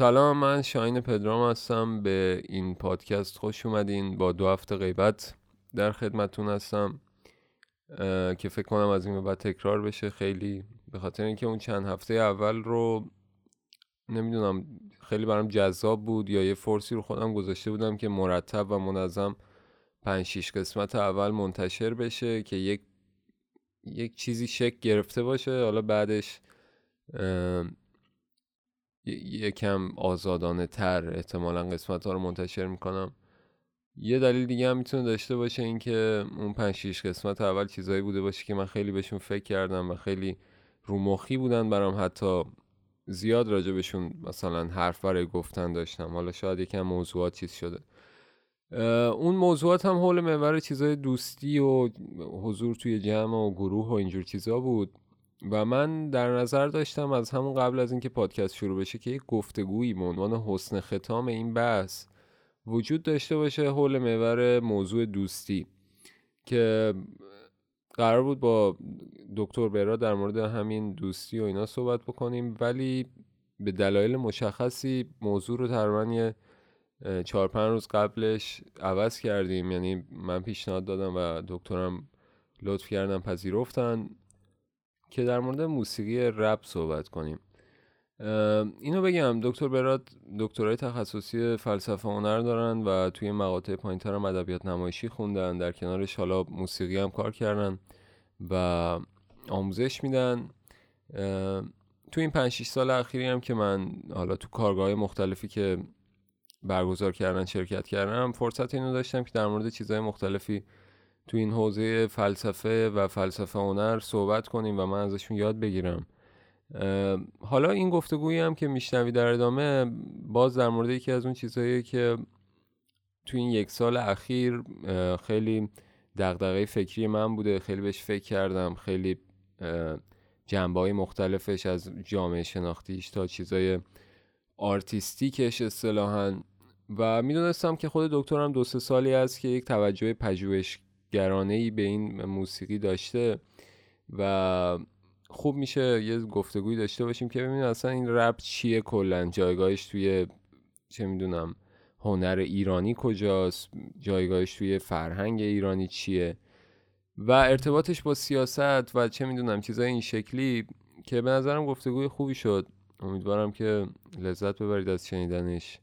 سلام من شاین پدرام هستم. به این پادکست خوش اومدین. با دو هفته غیبت در خدمتون هستم که فکر کنم از این بعد تکرار بشه. خیلی به خاطر اینکه اون چند هفته اول رو نمی‌دونم خیلی برام جذاب بود یا یه فرسی رو خودم گذاشته بودم که مرتب و منظم پنج شیش قسمت اول منتشر بشه که یک یک چیزی شک گرفته باشه. حالا بعدش یکم آزادانه تر احتمالا قسمت ها رو منتشر می‌کنم. یه دلیل دیگه هم می‌تونه داشته باشه اینکه اون پنج شیش قسمت اول چیزایی بوده باشه که من خیلی بهشون فکر کردم و خیلی رومخی بودن برام حتی زیاد راجبشون مثلا حرف برای گفتن داشتم. حالا شاید یکم موضوعات چیز شده. اون موضوعات هم حول محور چیزای دوستی و حضور توی جمع و گروه و اینجور چیزا بود. و من در نظر داشتم از همون قبل از اینکه پادکست شروع بشه که یک گفتگویی به عنوان حسن ختام این بحث وجود داشته باشه حول محور موضوع دوستی که قرار بود با دکتر برا در مورد همین دوستی و اینا صحبت بکنیم ولی به دلایل مشخصی موضوع رو تقریبا چهار پنج روز قبلش عوض کردیم. یعنی من پیشنهاد دادم و دکترم لطف کردن پذیرفتن. که در مورد موسیقی رپ صحبت کنیم. اینو بگم دکتر براد دکترای تخصصی فلسفه هنر دارن و توی مقاطع پایینتر هم ادبیات نمایشی خوندن. در کنارش حالا موسیقی هم کار کردن و آموزش میدن. تو این 5 6 سال اخیری هم که من حالا تو کارگاه مختلفی که برگزار کردن شرکت کردم فرصت اینو داشتم که در مورد چیزهای مختلفی تو این حوزه فلسفه و فلسفه هنر صحبت کنیم و من ازشون یاد بگیرم. حالا این گفتگویی هم که میشنوی در ادامه باز در مورد یکی از اون چیزهایی که تو این یک سال اخیر خیلی دغدغه فکری من بوده خیلی بهش فکر کردم خیلی جنبه مختلفش از جامعه شناختیش تا چیزای آرتیستیکش اصطلاحا. و می‌دونستم که خود دکترم دو سه سالی است که یک توجه پژوهشگرانه ای به این موسیقی داشته و خوب میشه یه گفتگوی داشته باشیم که ببینیم اصلا این رپ چیه کلا؟ جایگاهش توی چه می‌دونم هنر ایرانی کجاست؟ جایگاهش توی فرهنگ ایرانی چیه؟ و ارتباطش با سیاست و چه می‌دونم چیزای این شکلی که به نظرم گفتگوی خوبی شد. امیدوارم که لذت ببرید از شنیدنش.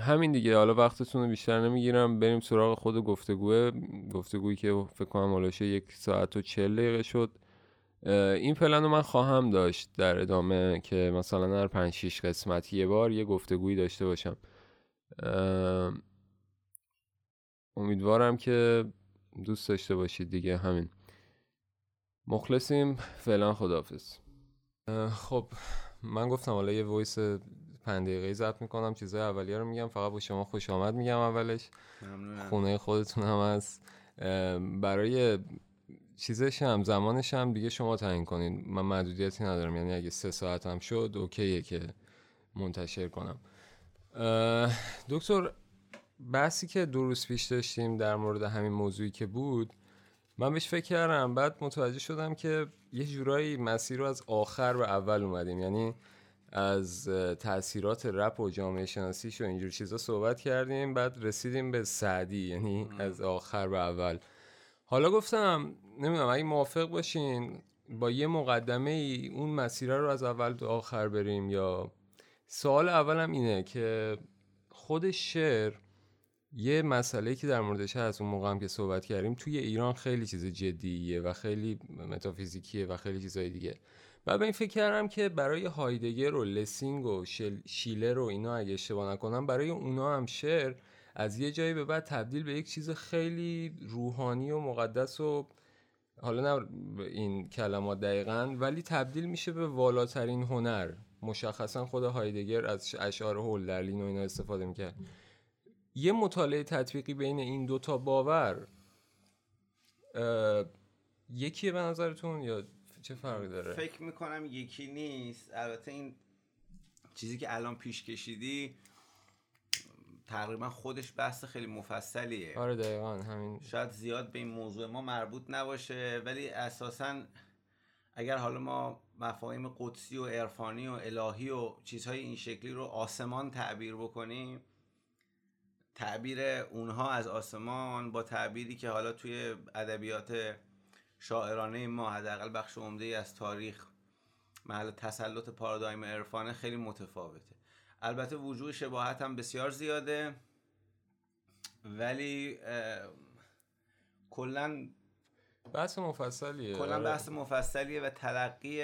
همین دیگه. حالا وقتتون رو بیشتر نمی‌گیرم. بریم سراغ خود گفتگوه. گفتگویی که فکر کنم حالاشه یک ساعت و چل دقیقه شد. این پلن رو من خواهم داشت در ادامه که مثلا هر پنج شیش قسمت یه بار یه گفتگویی داشته باشم. امیدوارم که دوست داشته باشید دیگه. همین. مخلصیم. فعلا خداحافظ. خب من گفتم حالا یه وایس پنج دقیقه ضبط می‌کنم چیزای اولیه رو میگم فقط با شما خوش آمد میگم اولش. خونه خودتون هم هست. برای چیزش هم زمانش هم دیگه شما تعیین کنین. من محدودیتی ندارم یعنی اگه سه ساعت هم شد اوکیه که منتشر کنم. دکتر بحثی که دو روز پیش داشتیم در مورد همین موضوعی که بود من بهش فکر کردم بعد متوجه شدم که یه جورایی مسیر رو از آخر به اول اومدیم. یعنی از تاثیرات رپ و جامعه شناسیش و اینجور چیزا صحبت کردیم بعد رسیدیم به سعدی یعنی از آخر به اول. حالا گفتم نمی‌دونم اگه موافق باشین با یه مقدمه ای اون مسیر رو از اول به آخر بریم یا سوال اولم اینه که خود شعر یه مسئله که در موردش هست اون موقع هم که صحبت کردیم توی ایران خیلی چیز جدیه و خیلی متافیزیکیه و خیلی چیزای دیگه. و به این فکر کردم که برای هایدگر و لسینگ و شیلر و اینا اگه اشتباه نکنم برای اونا هم شعر از یه جایی به بعد تبدیل به یک چیز خیلی روحانی و مقدس و حالا نه این کلمات دقیقا ولی تبدیل میشه به والاترین هنر. مشخصا خود هایدگر از اشعار هولدرلین و اینا استفاده می‌کرد. یه مطالعه تطبیقی بین این دوتا باور یکیه به نظرتون یا چه فرقی داره؟ فکر می‌کنم یکی نیست. البته این چیزی که الان پیش کشیدی تقریبا خودش بحث خیلی مفصلیه. آره دقیقا همین. شاید زیاد به این موضوع ما مربوط نباشه ولی اساسا اگر حالا ما مفاهیم قدسی و عرفانی و الهی و چیزهای این شکلی رو آسمان تعبیر بکنیم تعبیر اونها از آسمان با تعبیری که حالا توی ادبیات شاعرانه ما حداقل بخش عمده از تاریخ محل تسلط پارادایم عرفانه خیلی متفاوته البته وجود شباهت هم بسیار زیاده ولی کلا بحث مفصلیه کلا. بحث مفصلیه و تلقی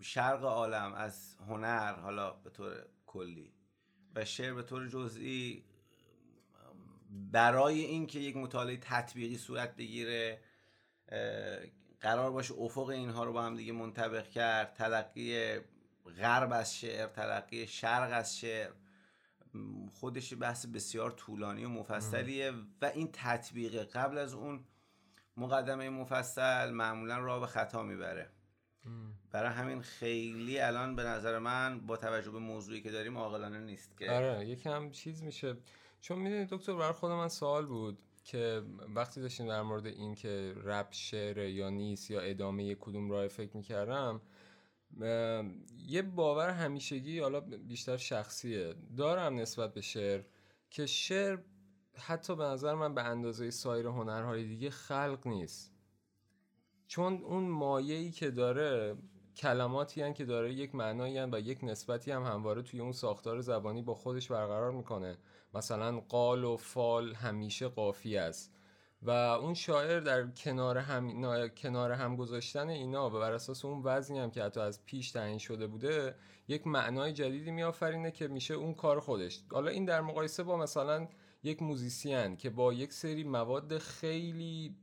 شرق عالم از هنر حالا به طور کلی و شعر به طور جزئی برای اینکه یک مطالعه تطبیقی صورت بگیره قرار باشه افق اینها رو با هم دیگه منطبق کرد تلقی غرب از شعر تلقی شرق از شعر خودش بحث بسیار طولانی و مفصلیه و این تطبیق قبل از اون مقدمه مفصل معمولا راه به خطا می‌بره. برای همین خیلی الان به نظر من با توجه به موضوعی که داریم عاقلانه نیست که آره یکم چیز میشه. چون می‌دونید دکتر بر خود من سوال بود که وقتی داشتیم در مورد این که رپ شعر یا نیست یا ادامه کدوم راه فکر می‌کردم یه باور همیشگی حالا بیشتر شخصیه دارم نسبت به شعر که شعر حتی به نظر من به اندازه سایر هنرهای دیگه خلق نیست. چون اون مایه‌ای که داره کلماتی هن که داره یک معنایی و یک نسبتی هم همواره توی اون ساختار زبانی با خودش برقرار می‌کنه. مثلا قال و فال همیشه قافی است. و اون شاعر در کنار هم, کنار هم گذاشتن اینا و بر اساس اون وزنی هم که حتی از پیش تعیین شده بوده یک معنای جدیدی میآفرینه که میشه اون کار خودش. حالا این در مقایسه با مثلا یک موزیسین که با یک سری مواد خیلی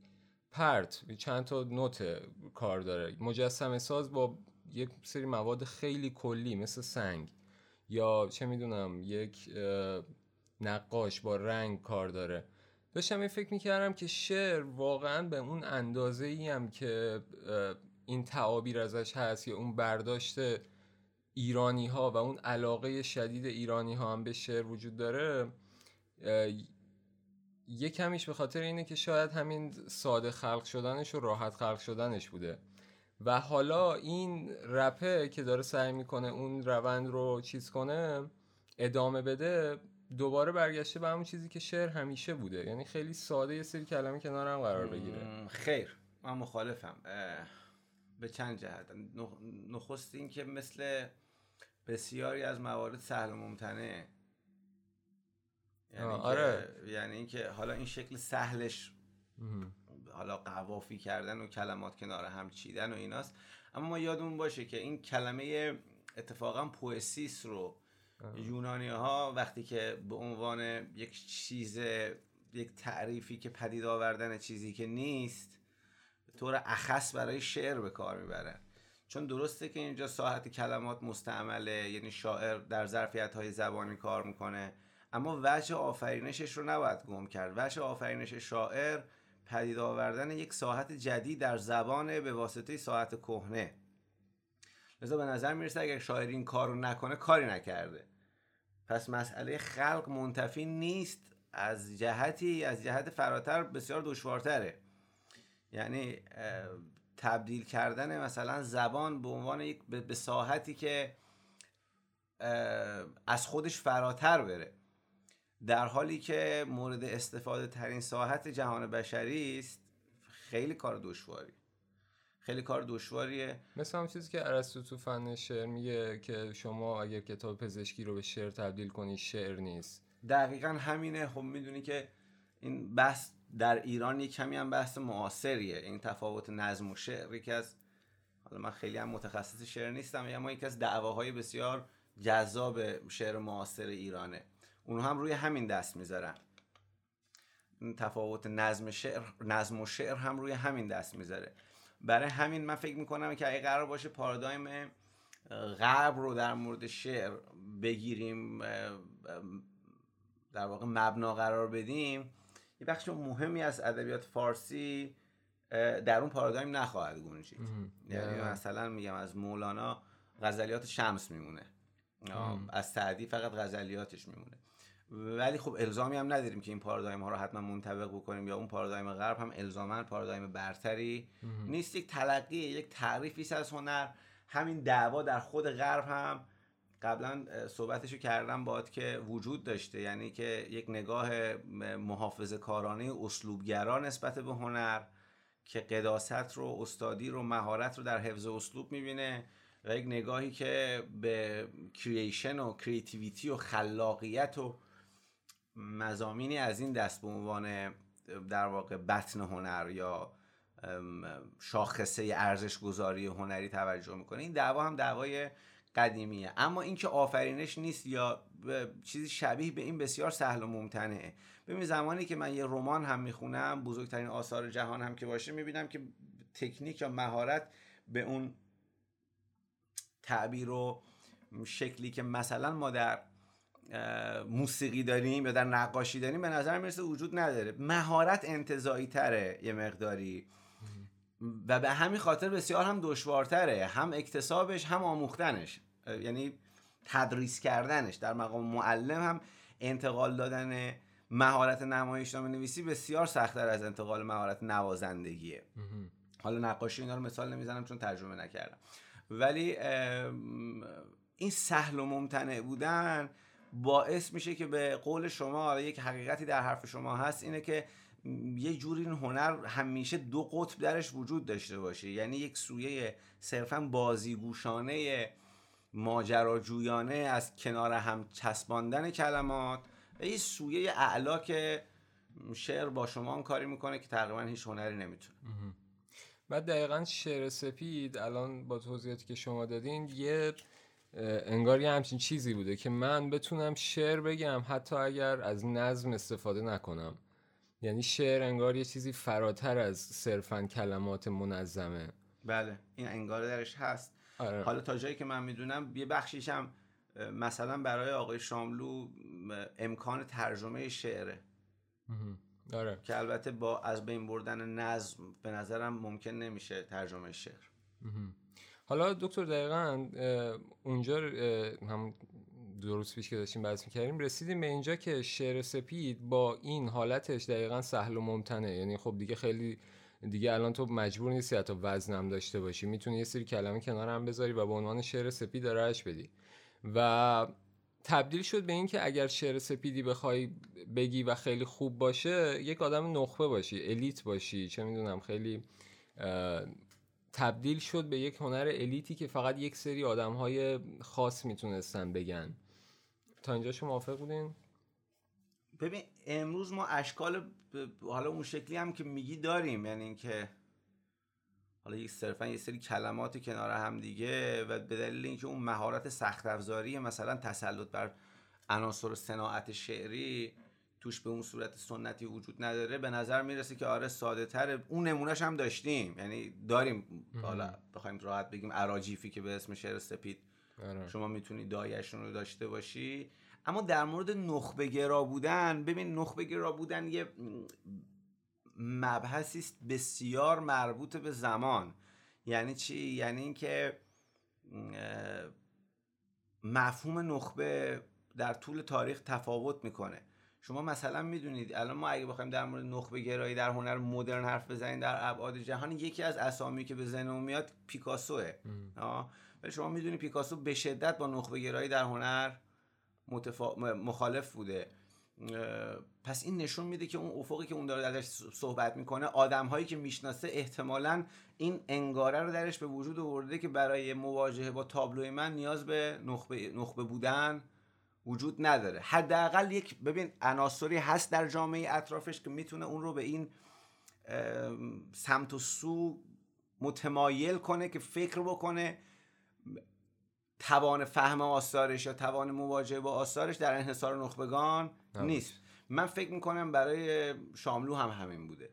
پرت چند تا نوت کار داره. مجسمه ساز با یک سری مواد خیلی کلی مثل سنگ یا چه می‌دونم یک نقاش با رنگ کار داره. داشتم این فکر می‌کردم که شعر واقعا به اون اندازه ای هم که این تعابیر ازش هست یا اون برداشت ایرانی ها و اون علاقه شدید ایرانی ها هم به شعر وجود داره یه کمیش به خاطر اینه که شاید همین ساده خلق شدنش و راحت خلق شدنش بوده. و حالا این رپه که داره سعی می‌کنه اون روند رو چیز کنه ادامه بده دوباره برگشته به همون چیزی که شعر همیشه بوده. یعنی خیلی ساده یه سری کلمه کنار هم قرار بگیره. خیر. من مخالفم. به چند جهت. نخست این که مثل بسیاری از موارد سهل و ممتنه یعنی آره. یعنی اینکه حالا این شکل سهلش حالا قوافی کردن و کلمات کنار هم چیدن و ایناست. اما ما یادمون باشه که این کلمه اتفاقا پوئسیس رو یونانی ها وقتی که به عنوان یک چیز یک تعریفی که پدید آوردن چیزی که نیست به طور اخص برای شعر به کار می‌برن چون درسته که اینجا ساحت کلمات مستعمله یعنی شاعر در ظرفیت های زبانی کار می‌کنه. اما وجه آفرینشش رو نباید گم کرد. وجه آفرینش شاعر پدید آوردن یک ساحت جدید در زبان به واسطه ساحت کهنه. لذا به نظر می‌رسه اگر شاعر این کار رو نکنه کاری نکرده. پس مسئله خلق منتفی نیست. از جهتی از جهت فراتر بسیار دشوارتره. یعنی تبدیل کردن مثلا زبان به عنوان یک به ساحتی که از خودش فراتر بره. در حالی که مورد استفاده ترین ساحت جهان بشری است خیلی کار دشواری. خیلی کار دشواریه. مثل هم چیزی که ارسطو تو فن شعر میگه که شما اگر کتاب پزشکی رو به شعر تبدیل کنی شعر نیست. دقیقا همینه. خب می‌دونی که این بحث در ایران یک کمی هم بحث معاصریه. این تفاوت نظم و شعر که از حالا من خیلی هم متخصص شعر نیستم اما یکی از دعواهای بسیار جذاب شعر معاصر ایرانه. اونو هم روی همین دست می‌ذارن. تفاوت نظم شعر نظم و شعر هم روی همین دست می‌ذاره. برای همین من فکر می‌کنم که اگه قرار باشه پارادایم غرب رو در مورد شعر بگیریم در واقع مبنا قرار بدیم. یه بخش مهمی از ادبیات فارسی در اون پارادایم نخواهد گنجید. یعنی مثلا میگم از مولانا غزلیات شمس میمونه. از سعدی فقط غزلیاتش میمونه. ولی خب الزامی هم نداریم که این پارادایم ها رو حتما منطبق بکنیم یا اون پارادایم غرب هم الزاما پارادایم برتری نیست. یک تلقی یک تعریفی از هنر. همین دعوا در خود غرب هم قبلا صحبتشو کردم باد که وجود داشته. یعنی که یک نگاه محافظ کارانه اسلوبگرا نسبت به هنر که قداست رو استادی رو مهارت رو در حفظ اسلوب می‌بینه و یک نگاهی که به کرییشن و کریتیویتی و خلاقیت و مزامینی از این دست به عنوان در واقع بطن هنر یا شاخصه ارزش گذاری هنری توجه می‌کنه. این دعوا هم دعوای قدیمیه. اما اینکه آفرینش نیست یا چیزی شبیه به این بسیار سهل و ممتنعه. ببین زمانی که من یه رمان هم می‌خونم بزرگترین آثار جهان هم که باشه می‌بینم که تکنیک یا مهارت به اون تعبیر و شکلی که مثلا ما در موسیقی داریم یا در نقاشی داریم به نظر می‌رسه وجود نداره. مهارت انتظایی تره یه مقداری. و به همین خاطر بسیار هم دشوارتره. هم اکتسابش هم آموختنش. یعنی تدریس کردنش. در مقام معلم هم انتقال دادن مهارت نمایشنامه نویسی بسیار سختتر از انتقال مهارت نوازندگیه. حالا نقاشی اینا رو مثال نمی‌زنم چون ترجمه نکردم. ولی این سهل و ممتنع بودن باعث میشه که به قول شما یک حقیقتی در حرف شما هست اینه که یه جوری این هنر همیشه دو قطب درش وجود داشته باشه. یعنی یک سویه صرفا بازیگوشانه ماجراجویانه از کنار هم چسباندن کلمات و یه سویه اعلا که شعر با شما کاری می‌کنه که تقریبا هیچ هنری نمی‌تونه. بعد دقیقا شعر سپید الان با توضیحاتی که شما دادین یه انگار یه همچین چیزی بوده که من بتونم شعر بگم حتی اگر از نظم استفاده نکنم. یعنی شعر انگار یه چیزی فراتر از صرفا کلمات منظمه. بله این انگار درش هست. آره. حالا تا جایی که من می‌دونم یه بخشیش هم مثلا برای آقای شاملو امکان ترجمه شعره. آره. که البته با از بین بردن نظم به نظرم ممکن نمیشه ترجمه شعر. حالا دکتر دقیقا اونجا هم دو پیش که داشتیم بحث می‌کردیم رسیدیم به اینجا که شعر سپید با این حالتش دقیقا سهل و ممتنه. یعنی خب دیگه خیلی دیگه الان تو مجبور نیستی حتی وزنم داشته باشی. می‌تونی یه سری کلمه کنار هم بذاری و به عنوان شعر سپید دارهش بدی. و تبدیل شد به اینکه اگر شعر سپیدی بخوای بگی و خیلی خوب باشه یک آدم نخبه باشی الیت باشی. چه می‌دونم خیلی تبدیل شد به یک هنر الیتی که فقط یک سری آدم های خاص می‌تونستن بگن تا اینجا شما موافق بودین؟ ببین امروز ما اشکال حالا اون شکلی هم که میگی داریم یعنی اینکه حالا یک صرفا یه سری کلمات کنار هم دیگه و به دلیل اینکه اون مهارت سخت افزاری مثلا تسلط بر عناصر صناعت شعری توش به اون صورت سنتی وجود نداره به نظر می‌رسه که آره ساده تره. اون نمونهش هم داشتیم. یعنی داریم حالا بخوایم راحت بگیم اراجیفی که به اسم شعر سپید آره. شما می‌تونی دایشون رو داشته باشی. اما در مورد نخبه گرا بودن ببین نخبه گرا بودن یه مبحثی است بسیار مربوط به زمان. یعنی چی؟ یعنی اینکه مفهوم نخبه در طول تاریخ تفاوت می‌کنه. شما مثلا می‌دونید الان ما اگه بخوایم در مورد نخبه گرایی در هنر مدرن حرف بزنیم در ابعاد جهان یکی از اسامی که به ذهن میاد پیکاسوه. ولی شما می‌دونید پیکاسو به شدت با نخبه گرایی در هنر متفا... مخالف بوده. پس این نشون میده که اون افقی که اون داره درش صحبت می‌کنه آدم هایی که می‌شناسه احتمالا این انگاره رو درش به وجود آورده که برای مواجهه با تابلوی من نیاز به نخبه, نخبه بودن وجود نداره. حداقل یک ببین عناصری هست در جامعه اطرافش که می‌تونه اون رو به این سمت و سو متمایل کنه که فکر بکنه توان فهم آثارش یا توان مواجهه با آثارش در انحصار نخبگان نیست. من فکر می‌کنم برای شاملو هم همین بوده.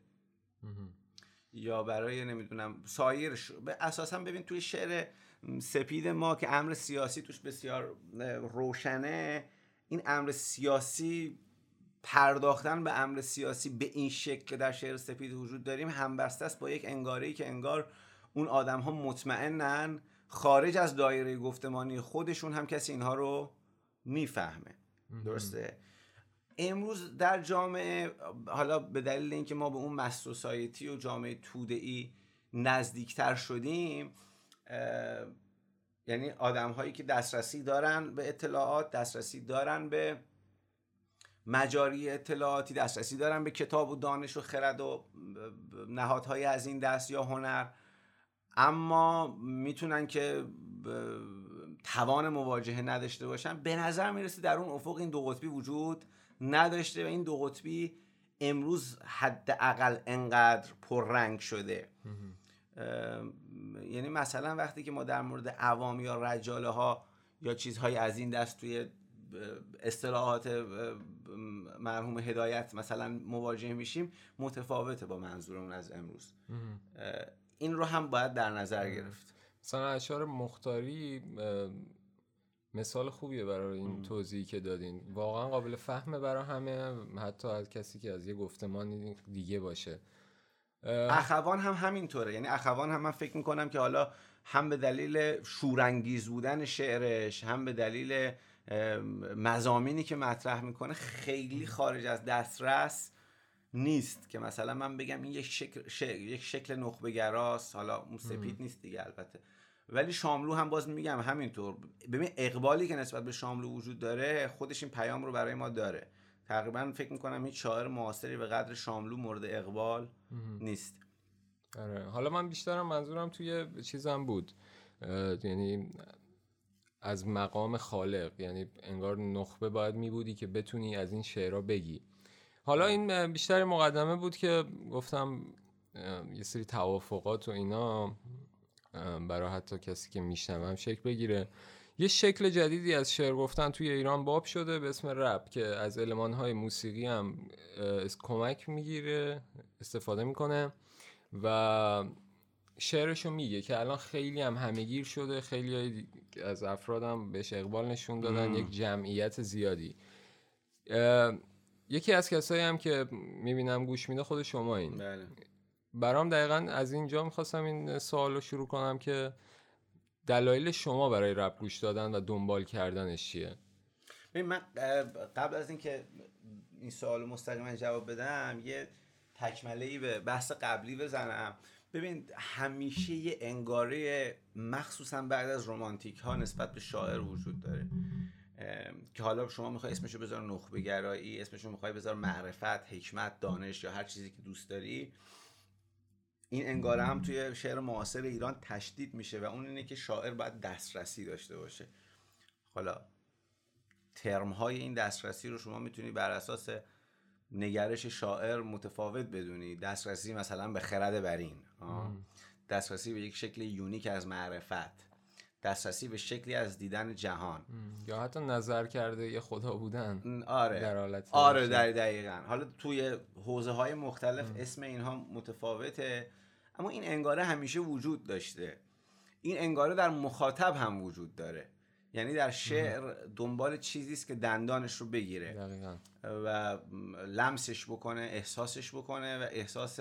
یا برای نمی‌دونم سایر ش... اساسا ببین توی شعر سپید ما که امر سیاسی توش بسیار روشنه این امر سیاسی پرداختن به امر سیاسی به این شکل که در شعر سپید وجود داریم همبسته است با یک انگاری که انگار اون آدم ها مطمئنن خارج از دایره گفتمانی خودشون هم کسی اینها رو می‌فهمه. درسته؟ امروز در جامعه حالا به دلیل اینکه ما به اون مست و جامعه توده ای نزدیکتر شدیم یعنی آدم هایی که دسترسی دارن به اطلاعات دسترسی دارن به مجاری اطلاعاتی دسترسی دارن به کتاب و دانش و خرد و نهادهای از این دست یا هنر. اما می‌تونن که توان مواجهه نداشته باشن. به نظر می‌رسه در اون افق این دو قطبی وجود نداشته و این دو قطبی امروز حداقل انقدر پررنگ شده. یعنی مثلا وقتی که ما در مورد عوام یا رجاله ها یا چیزهای از این دست توی اصطلاحات مرحوم هدایت مثلا مواجه میشیم متفاوته با منظورمون از امروز. این رو هم باید در نظر گرفت. مثلا اشعار مختاری مثال خوبیه برای این توضیحی که دادین. واقعا قابل فهمه برای همه حتی از کسی که از یه گفتمان دیگه باشه. اخوان هم همینطوره. یعنی اخوان هم من فکر می‌کنم که حالا هم به دلیل شورانگیز بودن شعرش هم به دلیل مزامینی که مطرح می‌کنه خیلی خارج از دسترس نیست که مثلا من بگم این یک شکل, یک شکل نخبه گراست حالا اون سپید نیست دیگه البته. ولی شاملو هم باز میگم همینطور. ببین اقبالی که نسبت به شاملو وجود داره خودش این پیام رو برای ما داره. تقریبا فکر می‌کنم این شاعر معاصری به قدر شاملو مورد اقبال نیست. آره. حالا من بیشترم منظورم توی چیزم بود. یعنی از مقام خالق یعنی انگار نخبه باید میبودی که بتونی از این شعرها بگی. حالا این بیشتر مقدمه بود که گفتم یه سری توافقات و اینا برای حتی کسی که میشنوم شکل بگیره. یه شکل جدیدی از شعر گفتن توی ایران باب شده به اسم رپ که از های موسیقی هم کمک می‌گیره استفاده می‌کنه و شعرشو میگه که الان خیلی هم همهگیر شده خیلی از افرادم بهش اقبال نشون دادن یک جمعیت زیادی. یکی از کسایی هم که می‌بینم گوش میده خود شما این. بله. برام دقیقا از اینجا می‌خواستم این سوال رو شروع کنم که دلایل شما برای رپ گوش دادن و دنبال کردنش چیه؟ من قبل از اینکه این سوال مستقیما جواب بدم یه تکمله ای به بحث قبلی بزنم. ببین همیشه یه انگاره مخصوصا بعد از رومانتیک ها نسبت به شاعر وجود داره. که حالا شما می‌خوای اسمشو بذار نخبه گرایی اسمشو می‌خوای بذار معرفت حکمت دانش یا هر چیزی که دوست داری. این انگاره هم توی شعر معاصر ایران تشدید میشه و اون اینه که شاعر باید دسترسی داشته باشه. حالا ترم های این دسترسی رو شما می‌تونی بر اساس نگرش شاعر متفاوت بدونی. دسترسی مثلا به خرد برین دسترسی به یک شکل یونیک از معرفت. دسترسی به شکلی از دیدن جهان. یا حتی نظر کرده یه خدا بودن آره. در حالت آره در دقیقا. حالا توی حوزه های مختلف اسم اینها متفاوته. اما این انگاره همیشه وجود داشته. این انگاره در مخاطب هم وجود داره. یعنی در شعر دنبال چیزی است که دندانش رو بگیره. دقیقا. و لمسش بکنه احساسش بکنه و احساس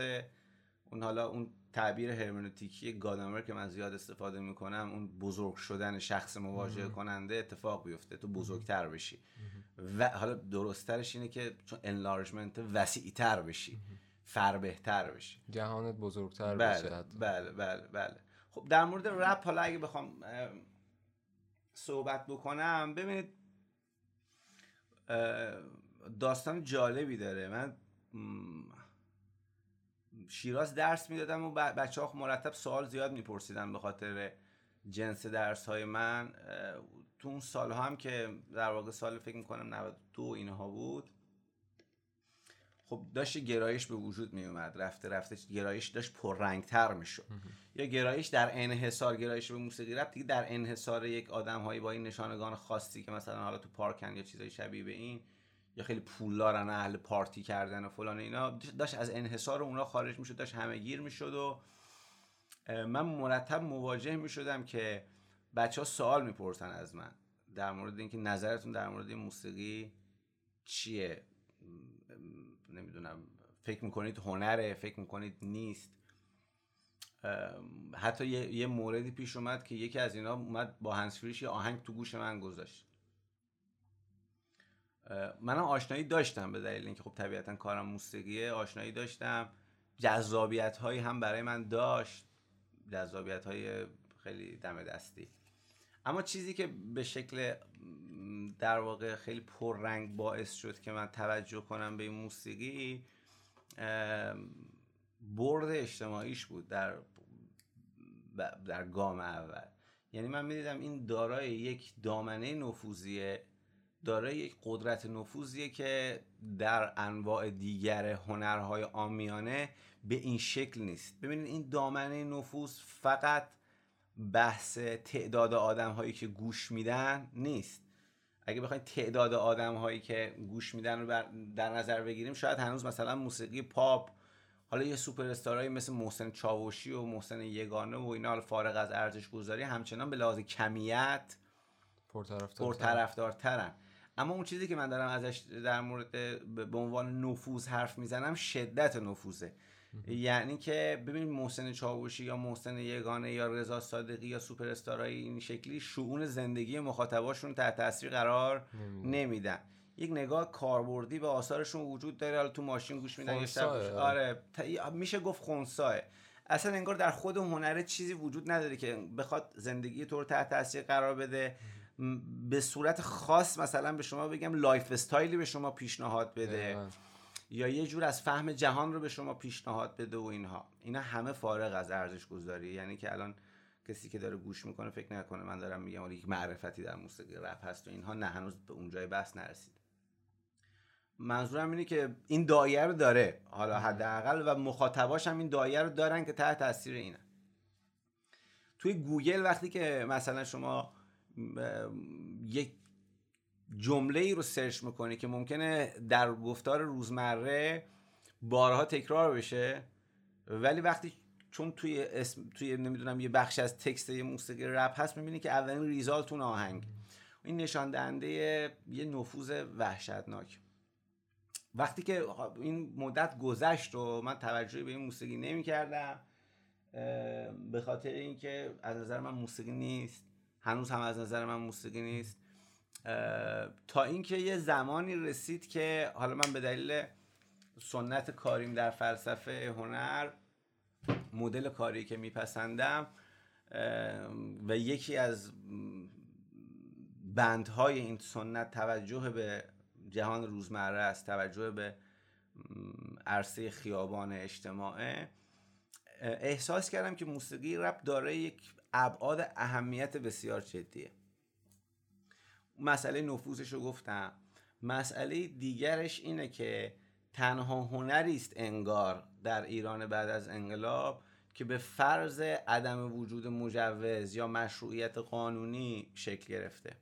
اون حالا اون تعبیر هرمنوتیکی گادامر که من زیاد استفاده می‌کنم اون بزرگ شدن شخص مواجه کننده اتفاق بیفته. تو بزرگتر بشی. و حالا درستترش اینه که چون انلارجمنت وسیعتر بشی. فر بهتر بشی جهانت بزرگتر بله، بشه بله بله بله. خب در مورد رپ حالا اگه بخوام صحبت بکنم ببینید داستان جالبی داره. من شیراز درس می‌دادم و بچه ها مرتب سوال زیاد میپرسیدن به خاطر جنس درس های من تو اون سال هم که در واقع سال فکر می‌کنم 92 اینها بود خب داشت گرایش به وجود می اومد رفته رفته گرایش داشت پررنگتر می‌شد. یا گرایش در انحصار گرایش به موسیقی رفت. دیگه در انحصار یک آدم هایی با این نشانگان خاصی که مثلا حالا تو پارکن یا چیزای شبیه به این یا خیلی پولدارن اهل پارتی کردن و فلان اینا داشت از انحصار اونا خارج می‌شد داشت همه گیر می‌شد و من مرتب مواجه می‌شدم که بچه ها سوال می‌پرسن از من در مورد اینکه نظرتون در مورد موسیقی چیه؟ نمی‌دونم فکر می‌کنید هنره فکر می‌کنید نیست. حتی یه،, موردی پیش اومد که یکی از اینا اومد با هنسفریش یه آهنگ تو گوش من گذاشت. منم آشنایی داشتم به دلیل اینکه خب طبیعتا کارم موسیقیه آشنایی داشتم. جذابیت هایی هم برای من داشت. جذابیت های خیلی دم دستی اما چیزی که به شکل در واقع خیلی پررنگ باعث شد که من توجه کنم به این موسیقی برد اجتماعیش بود در در گام اول. یعنی من می‌دیدم این دارای یک دامنه نفوذیه دارای یک قدرت نفوذیه که در انواع دیگر هنرهای آمیانه به این شکل نیست. ببینید این دامنه نفوذ فقط بحث تعداد آدم هایی که گوش میدن نیست. اگه بخواید تعداد آدم هایی که گوش میدن رو در نظر بگیریم شاید هنوز مثلا موسیقی پاپ حالا یه سوپر استارایی مثل محسن چاوشی و محسن یگانه و اینا فارغ از ارزش گذاری همچنان به لحاظ کمیت پرطرفدارترن. اما اون چیزی که من دارم ازش در مورد به عنوان نفوذ حرف می‌زنم شدت نفوذه. یعنی که ببین محسن چاوشی یا محسن یگانه یا رضا صادقی یا سوپر استارای این شکلی شئون زندگی مخاطباشون تحت تاثیر قرار نمیدن. یک نگاه کاربردی به آثارشون وجود داره حالا تو ماشین گوش میدن یا آره میشه گفت خونساه اصلا انگار در خود هنره چیزی وجود نداره که بخواد زندگی تو رو تحت تاثیر قرار بده. به صورت خاص مثلا به شما بگم lifestyle ی به شما پیشنهاد بده. یا یه جور از فهم جهان رو به شما پیشنهاد بده و اینها. اینا همه فارغ از ارزش گذاری یعنی که الان کسی که داره گوش می‌کنه فکر نکنه من دارم میگم یک معرفتی در موسیقی رپ هست و اینها. نه هنوز به اونجای بحث نرسید. منظورم اینه که این داعیه رو داره. حالا حداقل و مخاطباش هم این داعیه رو دارن که تحت تاثیر اینه. توی گوگل وقتی که مثلا شما یک جمله ای رو search می‌کنی که ممکنه در گفتار روزمره بارها تکرار بشه. ولی وقتی چون توی اسم توی نمی‌دونم یه بخش از text یه موسیقی رپ هست می‌بینی که اولین result اون آهنگ. این نشان دهنده یه نفوذ وحشتناک. وقتی که این مدت گذشت و من توجهی به این موسیقی نمی کردم به خاطر اینکه از نظر من موسیقی نیست. هنوز هم از نظر من موسیقی نیست. تا اینکه یه زمانی رسید که حالا من به دلیل سنت کاریم در فلسفه هنر مدل کاری که میپسندم و یکی از بندهای این سنت توجه به جهان روزمره است توجه به عرصه خیابان اجتماعه احساس کردم که موسیقی رپ داره یک ابعاد اهمیت بسیار جدیه. مسئله نفوذش رو گفتم. مسئله دیگرش اینه که تنها هنری است انگار در ایران بعد از انقلاب که به فرض عدم وجود مجوز یا مشروعیت قانونی شکل گرفته.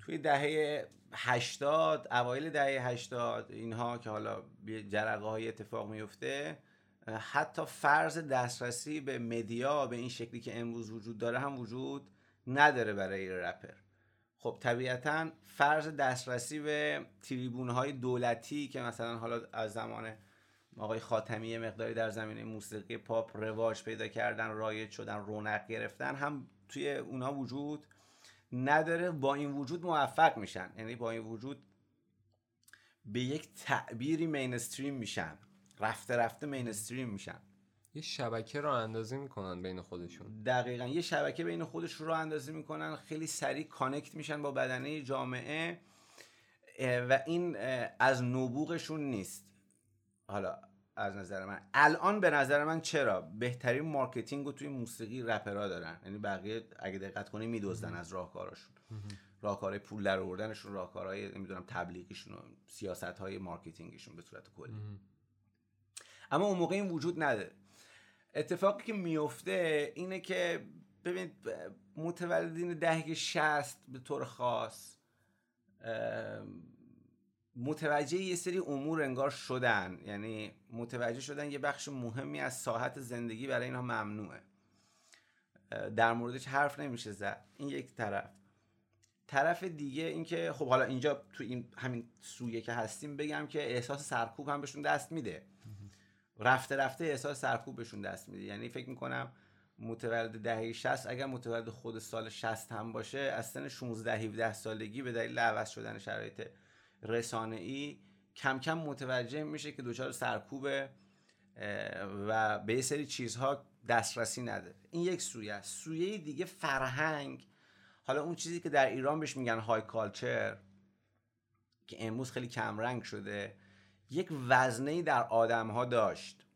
توی دهه 80 اوایل دهه 80 اینها که حالا جرقه های اتفاق میفته حتی فرض دسترسی به مدیا به این شکلی که امروز وجود داره هم وجود نداره برای رپر. خب طبیعتا فرض دسترسی به تریبون های دولتی که مثلا حالا از زمان آقای خاتمی مقداری در زمینه موسیقی پاپ رواج پیدا کردن رایج شدن رونق گرفتن هم توی اونا وجود نداره با این وجود موفق میشن. یعنی با این وجود به یک تعبیری mainstream میشن. رفته رفته mainstream میشن. یه شبکه راه اندازی می‌کنن بین خودشون. دقیقا. یه شبکه بین خودش راه اندازی می‌کنن خیلی سریع connect میشن با بدنه جامعه و این از نبوغشون نیست. حالا از نظر من. الان به نظر من چرا؟ بهترین marketing رو توی موسیقی رپرها دارن. یعنی بقیه اگه دقت کنی میدزدن از راهکاراشون. راهکارهای پول در آوردنشون راهکارهای نمی‌دونم تبلیغیشون سیاست های marketing شون به صورت کلی. اما اون موقع این وجود نداره اتفاقی که میفته اینه که ببینید متولدین دهه شست به طور خاص متوجه یه سری امور انگار شدن. یعنی متوجه شدن یه بخش مهمی از ساحت زندگی برای اینها ممنوعه. در موردش حرف نمیشه زد. این یک طرف. طرف دیگه اینکه خب حالا اینجا تو این همین سویه که هستیم بگم که احساس سرکوب هم بهشون دست میده. رفته رفته احساس سرکوب بهشون دست میده. یعنی فکر می‌کنم متولد دهه 60 اگر متولد خود سال 60 هم باشه از سن 16 17 سالگی به دلیل عوض شدن شرایط رسانه ای کم کم متوجه میشه که دچار سرکوبه و به یه سری چیزها دسترسی نداره. این یک سویه است. سویه دیگه فرهنگ. حالا اون چیزی که در ایران بهش میگن های کالچر که امروز خیلی کمرنگ شده. یک وزنه در آدم ها داشت.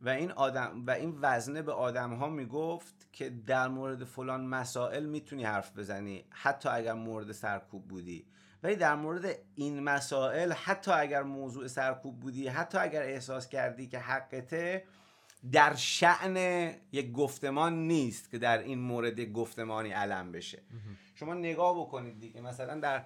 و این آدم و این وزنه به آدم ها می‌گفت که در مورد فلان مسائل می‌تونی حرف بزنی حتی اگر مورد سرکوب بودی. ولی در مورد این مسائل حتی اگر موضوع سرکوب بودی حتی اگر احساس کردی که حقته در شعن یک گفتمان نیست که در این مورد گفتمانی علم بشه. شما نگاه بکنید دیگه مثلا در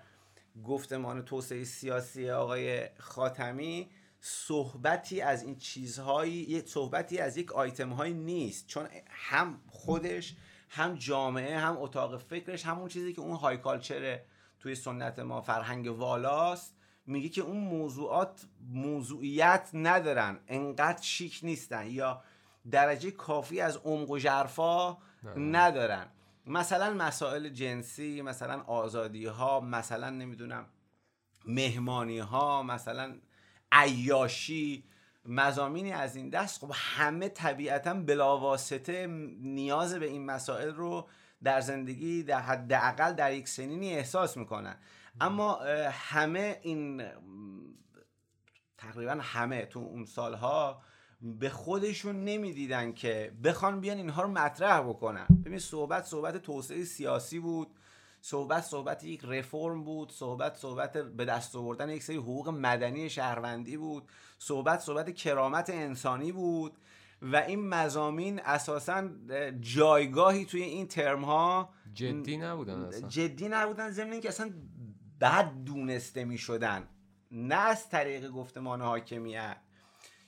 گفتمان توسعه سیاسی آقای خاتمی صحبتی از این چیزهایی یه صحبتی از یک آیتم هایی نیست. چون هم خودش هم جامعه هم اتاق فکرش همون چیزی که اون های کالچر توی سنت ما فرهنگ والاست. میگه که اون موضوعات موضوعیت ندارن. انقدر شیک نیستن یا درجه کافی از عمق و جرفا ندارن. مثلا مسائل جنسی مثلا آزادی ها مثلا نمی‌دونم مهمانی ها مثلا عیاشی مزامینی از این دست. خب همه طبیعتا بلاواسطه نیاز به این مسائل رو در زندگی در حداقل در یک سنینی احساس می‌کنن. اما همه این تقریبا همه تو اون سالها به خودشون نمی‌دیدن که بخوان بیان اینها رو مطرح بکنن ببین صحبت صحبت توسعه سیاسی بود صحبت صحبت یک رفرم بود صحبت صحبت به دست آوردن یک سری حقوق مدنی شهروندی بود صحبت صحبت کرامت انسانی بود و این مزامین اساسا جایگاهی توی این ترم ها جدی نبودن اصلا. جدی نبودن ضمن که اصلا بد دونسته می شدن نه از طریق گفتمان حاکمیت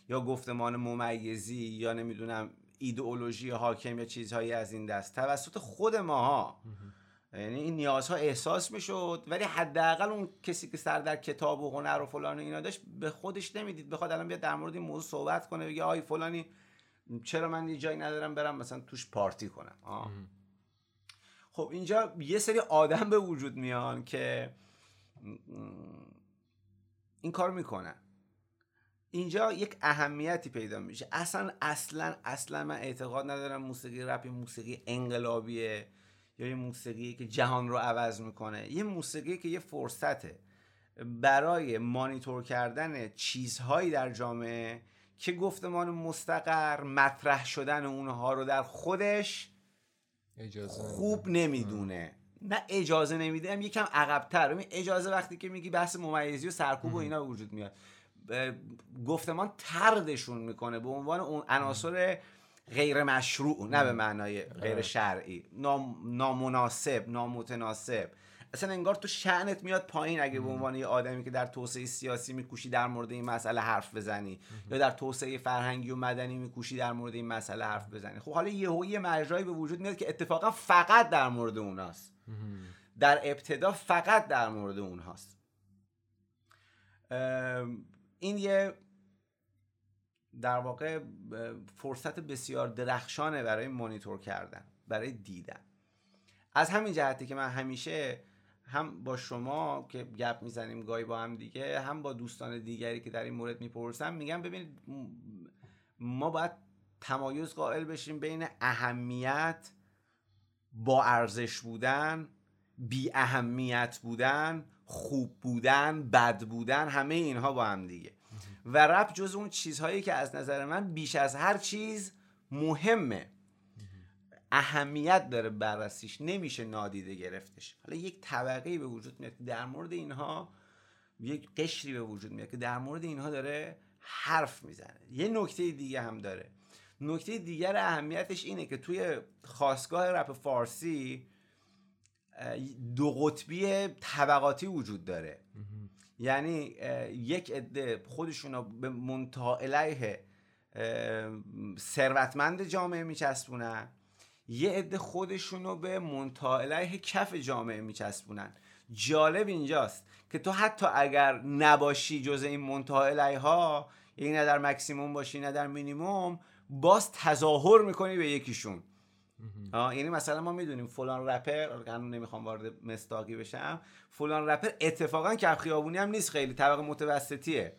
یا گفتمان ممیزی یا نمی‌دونم ایدئولوژی حاکم یا چیزهایی از این دست. توسط خود ماها. یعنی این نیازها احساس می‌شد ولی حداقل اون کسی که سر در کتاب و هنر و فلان و اینا داشت به خودش نمی‌دید. بخواد الان بیاد در مورد این موضوع صحبت کنه بگه آی فلانی چرا من یه جایی ندارم برم مثلا توش پارتی کنم. آه. خب اینجا یه سری آدم به وجود میان که این کار می‌کنن. اینجا یک اهمیتی پیدا میشه. اصلا اصلا اصلا من اعتقاد ندارم موسیقی رپ موسیقی انقلابیه یا یه موسیقی که جهان رو عوض می‌کنه. یه موسیقی که یه فرصته برای مانیتور کردن چیزهایی در جامعه که گفتمان مستقر مطرح شدن اونها رو در خودش اجازه خوب نمی‌دونه. نه اجازه نمیده هم یکم عقبتر. اجازه وقتی که میگی بحث ممیزی و سرکوب و اینا وجود میاد. گفتمان تردشون می‌کنه به عنوان اون عناصر غیر مشروع نه به معنای غیر شرعی. نامناسب نامتناسب. اصلا انگار تو شعنت میاد پایین اگه به عنوان یه آدمی که در توسعه سیاسی میکوشی در مورد این مسئله حرف بزنی یا در توسعه فرهنگی و مدنی میکوشی در مورد این مسئله حرف بزنی. خب حالا یه یه مجرایی به وجود میاد که اتفاقا فقط در مورد اوناست. در ابتدا فقط در مورد اونهاست. این یه در واقع فرصت بسیار درخشانه برای مانیتور کردن برای دیدن. از همین جهتی که من همیشه هم با شما که گپ می‌زنیم گاهی با هم دیگه هم با دوستان دیگری که در این مورد می‌پرسم میگم ببینید ما باید تمایز قائل بشیم بین اهمیت با ارزش بودن بی اهمیت بودن خوب بودن بد بودن همه اینها با هم دیگه. و رپ جز اون چیزهایی که از نظر من بیش از هر چیز مهمه. اهمیت داره بررسیش نمیشه نادیده گرفتش. حالا یک طبقه به وجود میاد که در مورد اینها یک قشری به وجود میاد که در مورد اینها داره حرف می‌زنه. یه نکته دیگه هم داره. نکته دیگر اهمیتش اینه که توی خواستگاه رپ فارسی دو قطبی طبقاتی وجود داره. یعنی یک عده خودشون رو به منتها علیه ثروتمند جامعه میچسبونن. یه عده خودشون رو به منتها علیه کف جامعه میچسبونن. جالب اینجاست که تو حتی اگر نباشی جز این منتها علیه ها یعنی نه در مکسیموم باشی نه در مینیموم باز تظاهر می‌کنی به یکیشون. یعنی مثلا ما می‌دونیم فلان رپر الان نمی‌خوام وارد مستاقی بشم فلان رپر اتفاقا کف خیابونی هم نیست خیلی طبقه متوسطیه.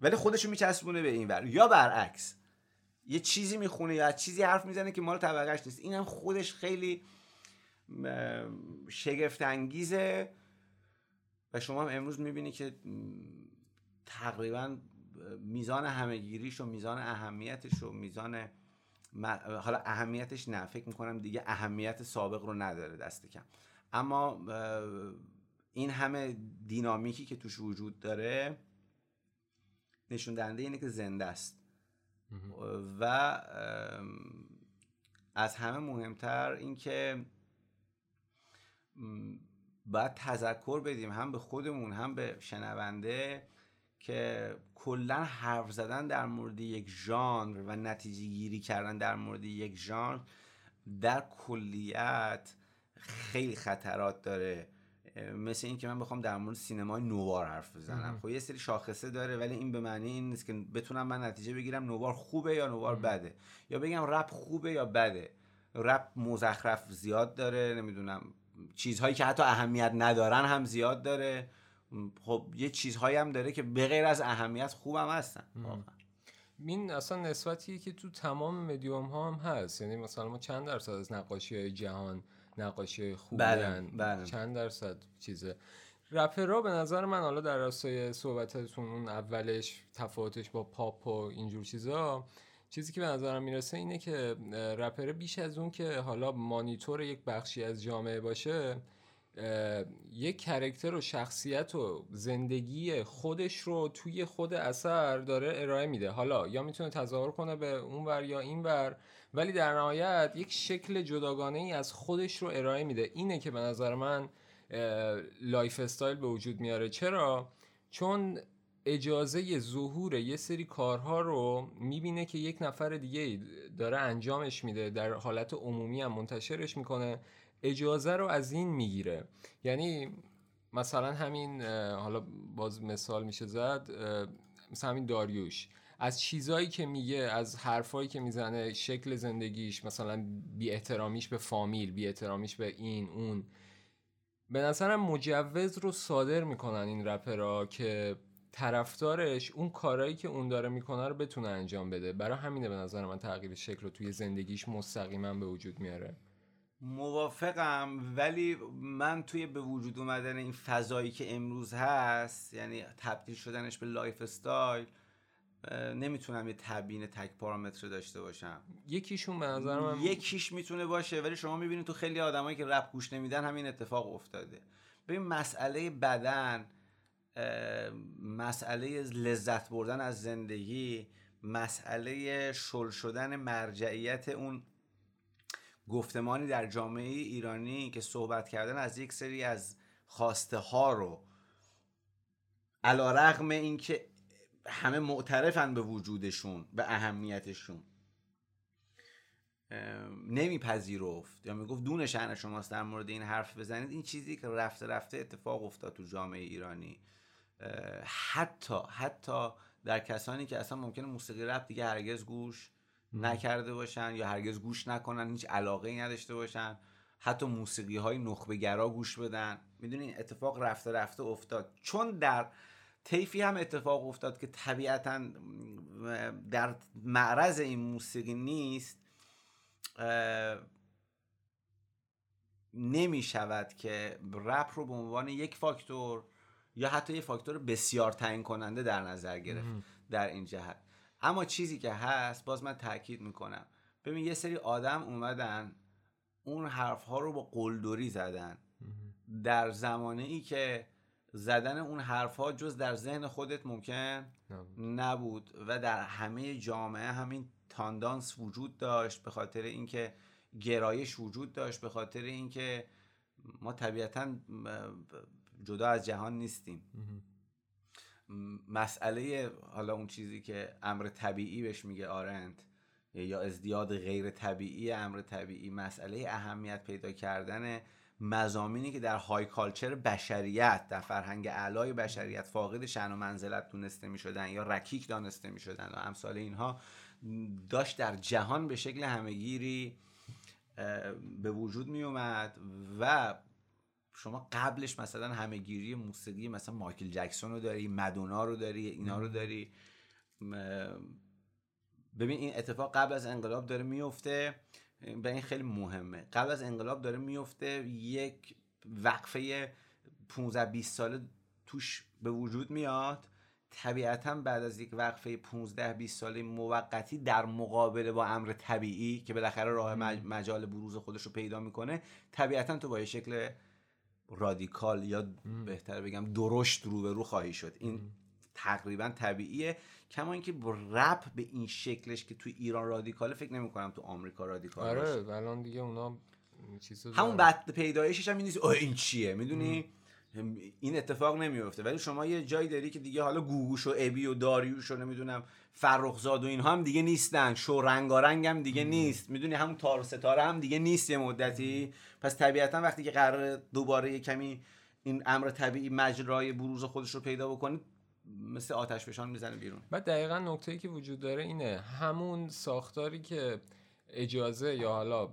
ولی خودشو میچسبونه به این ور. یا برعکس یه چیزی می‌خونه یا چیزی حرف می‌زنه که مال طبقهش نیست. این هم خودش خیلی شگفت انگیزه و شما هم امروز می‌بینی که تقریبا میزان همهگیریش و میزان اهمیتش و میزان حالا اهمیتش نه. فکر می‌کنم دیگه اهمیت سابق رو نداره دست کم. اما این همه دینامیکی که توش وجود داره نشون دهنده اینه که زنده است. و از همه مهمتر اینکه باید تذکر بدیم هم به خودمون هم به شنونده. که کلا حرف زدن در مورد یک ژانر و نتیجه گیری کردن در مورد یک ژانر در کلیت خیلی خطرات داره. مثل اینکه من بخوام در مورد سینمای نوار حرف بزنم. خب یه سری شاخصه داره ولی این به معنی این نیست که بتونم من نتیجه بگیرم نوار خوبه یا نوار بده. یا بگم رپ خوبه یا بده. رپ مزخرف زیاد داره نمی‌دونم چیزهایی که حتی اهمیت ندارن هم زیاد داره. خب یه چیزهایی هم داره که به غیر از اهمیت خوبم هستن. این اصلا نسبتیه که تو تمام مدیوم ها هم هست. یعنی مثلا ما چند درصد از نقاشی های جهان نقاشی خوبی بله، بله. چند درصد چیزه؟ رپرها به نظر من حالا در راستای صحبتتون اون اولش تفاوتش با پاپ و اینجور چیزا چیزی که به نظرم می‌رسه اینه که رپر بیش از اون که حالا مانیتور یک بخشی از جامعه باشه یک کرکتر و شخصیت و زندگی خودش رو توی خود اثر داره ارائه میده. حالا یا می‌تونه تظاهر کنه به اون ور یا این ور ولی در نهایت یک شکل جداگانه ای از خودش رو ارائه میده. اینه که به نظر من lifestyle به وجود میاره. چرا؟ چون اجازه ظهور یه سری کارها رو می‌بینه که یک نفر دیگه داره انجامش میده. در حالت عمومی هم منتشرش می‌کنه. اجازه رو از این می‌گیره. یعنی مثلا همین حالا باز مثال میشه زد مثلا همین داریوش. از چیزایی که میگه از حرفایی که می‌زنه شکل زندگیش مثلا بی احترامیش به فامیل بی احترامیش به این اون به نظرم مجوز رو صادر می‌کنن این رپرها که طرفدارش اون کارایی که اون داره می‌کنه رو بتونه انجام بده. برای همینه به نظر من تغییر شکل رو توی زندگیش مستقیما به وجود میاره. موافقم ولی من توی به وجود اومدن این فضایی که امروز هست یعنی تبدیل شدنش به lifestyle نمی‌تونم یه تبیین تک پارامتر داشته باشم. یکیشون به نظر من یکیش می‌تونه باشه ولی شما می‌بینید تو خیلی آدمایی که رپ گوش نمیدن همین اتفاق افتاده. ببین مسئله بدن مسئله لذت بردن از زندگی مسئله شل شدن مرجعیت اون گفتمانی در جامعه ایرانی که صحبت کردن از یک سری از خواسته ها رو علا رقم این که همه معترفن به وجودشون به اهمیتشون نمیپذیرفت یا می‌گفت دون شهن شماست در مورد این حرف بزنید. این چیزی که رفته رفته اتفاق افتاد تو جامعه ایرانی. حتی حتی در کسانی که اصلا ممکنه موسیقی رپ دیگه هرگز گوش نکرده باشن یا هرگز گوش نکنن هیچ علاقه ای نداشته باشن. حتی موسیقی های نخبه گرا گوش بدن. می‌دونین اتفاق رفته رفته افتاد. چون در طیفی هم اتفاق افتاد که طبیعتا در معرض این موسیقی نیست نمی شود که رپ رو به عنوان یک فاکتور یا حتی یک فاکتور بسیار تعیین کننده در نظر گرفت در این جهت. اما چیزی که هست باز من تاکید می‌کنم. ببین یه سری آدم اومدن اون حرف ها رو با قلدری زدن. در زمانه ای که زدن اون حرف ها جز در ذهن خودت ممکن نبود. و در همه جامعه همین تاندانس وجود داشت به خاطر اینکه گرایش وجود داشت به خاطر اینکه ما طبیعتا جدا از جهان نیستیم. مسئله حالا اون چیزی که امر طبیعی بهش میگه آرند یا ازدیاد غیر طبیعی امر طبیعی مسئله اهمیت پیدا کردن مزامینی که در های کالچر بشریت در فرهنگ اعلای بشریت فاقد شن و منزلت دونسته می شدن یا رکیک دانسته می شدن و امثال اینها داشت در جهان به شکل همگیری به وجود می اومد و شما قبلش مثلا همهگیری موسیقی مثلا مایکل جکسون رو داری مدونا رو داری اینا رو داری. ببین این اتفاق قبل از انقلاب داره میفته. به این خیلی مهمه. قبل از انقلاب داره میفته. یک وقفه 15 20 ساله توش به وجود میاد. طبیعتا بعد از یک وقفه 15 20 ساله موقتی در مقابله با امر طبیعی که بالاخره راه مجال بروز خودش رو پیدا می‌کنه طبیعتا تو با یه شکل رادیکال یا بهتر بگم درشت رو به رو خواهی شد. این تقریبا طبیعیه. کما اینکه رپ به این شکلش که تو ایران رادیکاله فکر نمی کنم تو آمریکا رادیکال آره الان دیگه اونا همون بعد پیدایشش هم این نیست این چیه؟ می‌دونی؟ این اتفاق نمیفته ولی شما یه جایی داری که دیگه حالا گوگوش و ابی و داریوش و نمی‌دونم فرخزاد و اینها هم دیگه نیستن. شو رنگارنگ هم دیگه نیست. می‌دونی همون تار و ستاره هم دیگه نیست یه مدتی. پس طبیعتا وقتی که قرار دوباره یه کمی این امر طبیعی مجرای بروز خودش رو پیدا بکنه مثل آتش فشان می‌زنه بیرون. بعد دقیقا نکته که وجود داره اینه همون ساختاری که اجازه یا حالا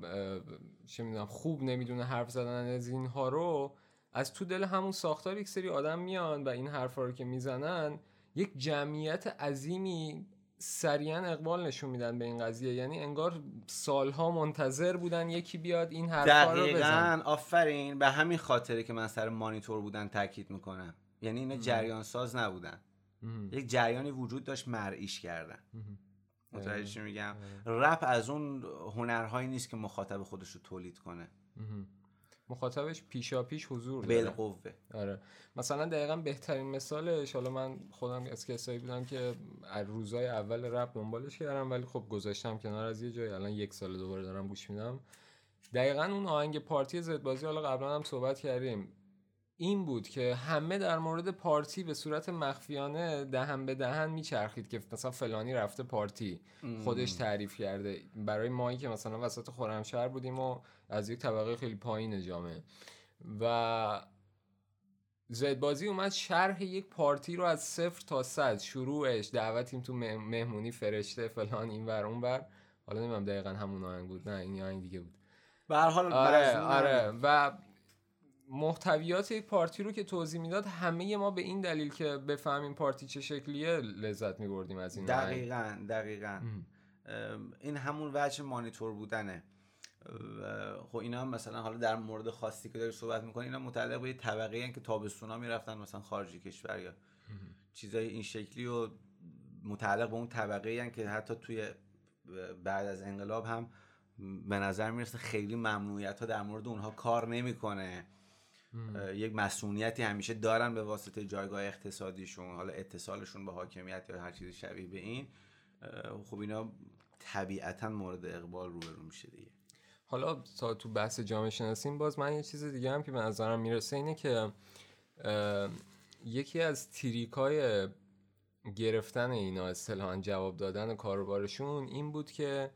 چه می‌دونم خوب نمی‌دونه حرف زدن از اینها رو از تو دل همون ساختار یک سری آدم میان و این حرفا رو که می‌زنن یک جمعیت عظیمی سریعا اقبال نشون میدن به این قضیه. یعنی انگار سالها منتظر بودن یکی بیاد این حرفا رو بزن آفرین. به همین خاطره که من سر مانیتور بودن تاکید می‌کنم. یعنی اینا جریان ساز نبودن. یک جریانی وجود داشت مرعیش کردن. متوجه چی میگم؟ رپ از اون هنرهایی نیست که مخاطب خودش رو تولید کنه. مخاطبش پیشا پیش حضور داره. بالقوه. آره. مثلا دقیقا بهترین مثالش حالا من خودم از کسایی بودم که از روزای اول رپ دنبالش کردم ولی خب گذاشتم کنار از یه جای الان یک سال دوباره دارم گوش میدم. دقیقا اون آهنگ پارتی زد بازی حالا قبلا هم صحبت کردیم. این بود که همه در مورد پارتی به صورت مخفیانه دهن به دهن میچرخید که مثلا فلانی رفته پارتی خودش تعریف کرده. برای مایی که مثلا وسط خرمشهر بودیم و از یک طبقه خیلی پایین جامعه. و زدبازی اومد شرح یک پارتی رو از صفر تا صد. شروعش دعوتیم تو مهمونی فرشته فلان این ور اون ور. حالا نمیم دقیقا همون آهنگ بود. نه این آهنگ دیگه بود. به حال آره آره. و محتویات یک پارتی رو که توضیح می‌داد همه ما به این دلیل که بفهمیم پارتی چه شکلیه لذت میبردیم از این دقیقا دقیقا. این همون وجه مانیتور بودنه. خب اینا هم مثلا حالا در مورد خاصی که داری صحبت می‌کنی اینا متعلق به یه طبقه که تابستونا می‌رفتن مثلا خارجی کشور یا چیزای این شکلی و متعلق به اون طبقه که حتی توی بعد از انقلاب هم به نظر می‌رسه خیلی ممنوعیت ها در مورد اونها کار نمی‌کنه. یک مسئولیتی همیشه دارن به واسطه جایگاه اقتصادیشون حالا اتصالشون به حاکمیت یا هر چیزی شبیه به این. خب اینا طبیعتا مورد اقبال روبرو میشه دیگه. حالا تا تو بحث جامعه شناسیم باز من یه چیز دیگه هم که به نظرم می‌رسه اینه که یکی از تریکای گرفتن اینا اصطلاحا جواب دادن کاروبارشون این بود که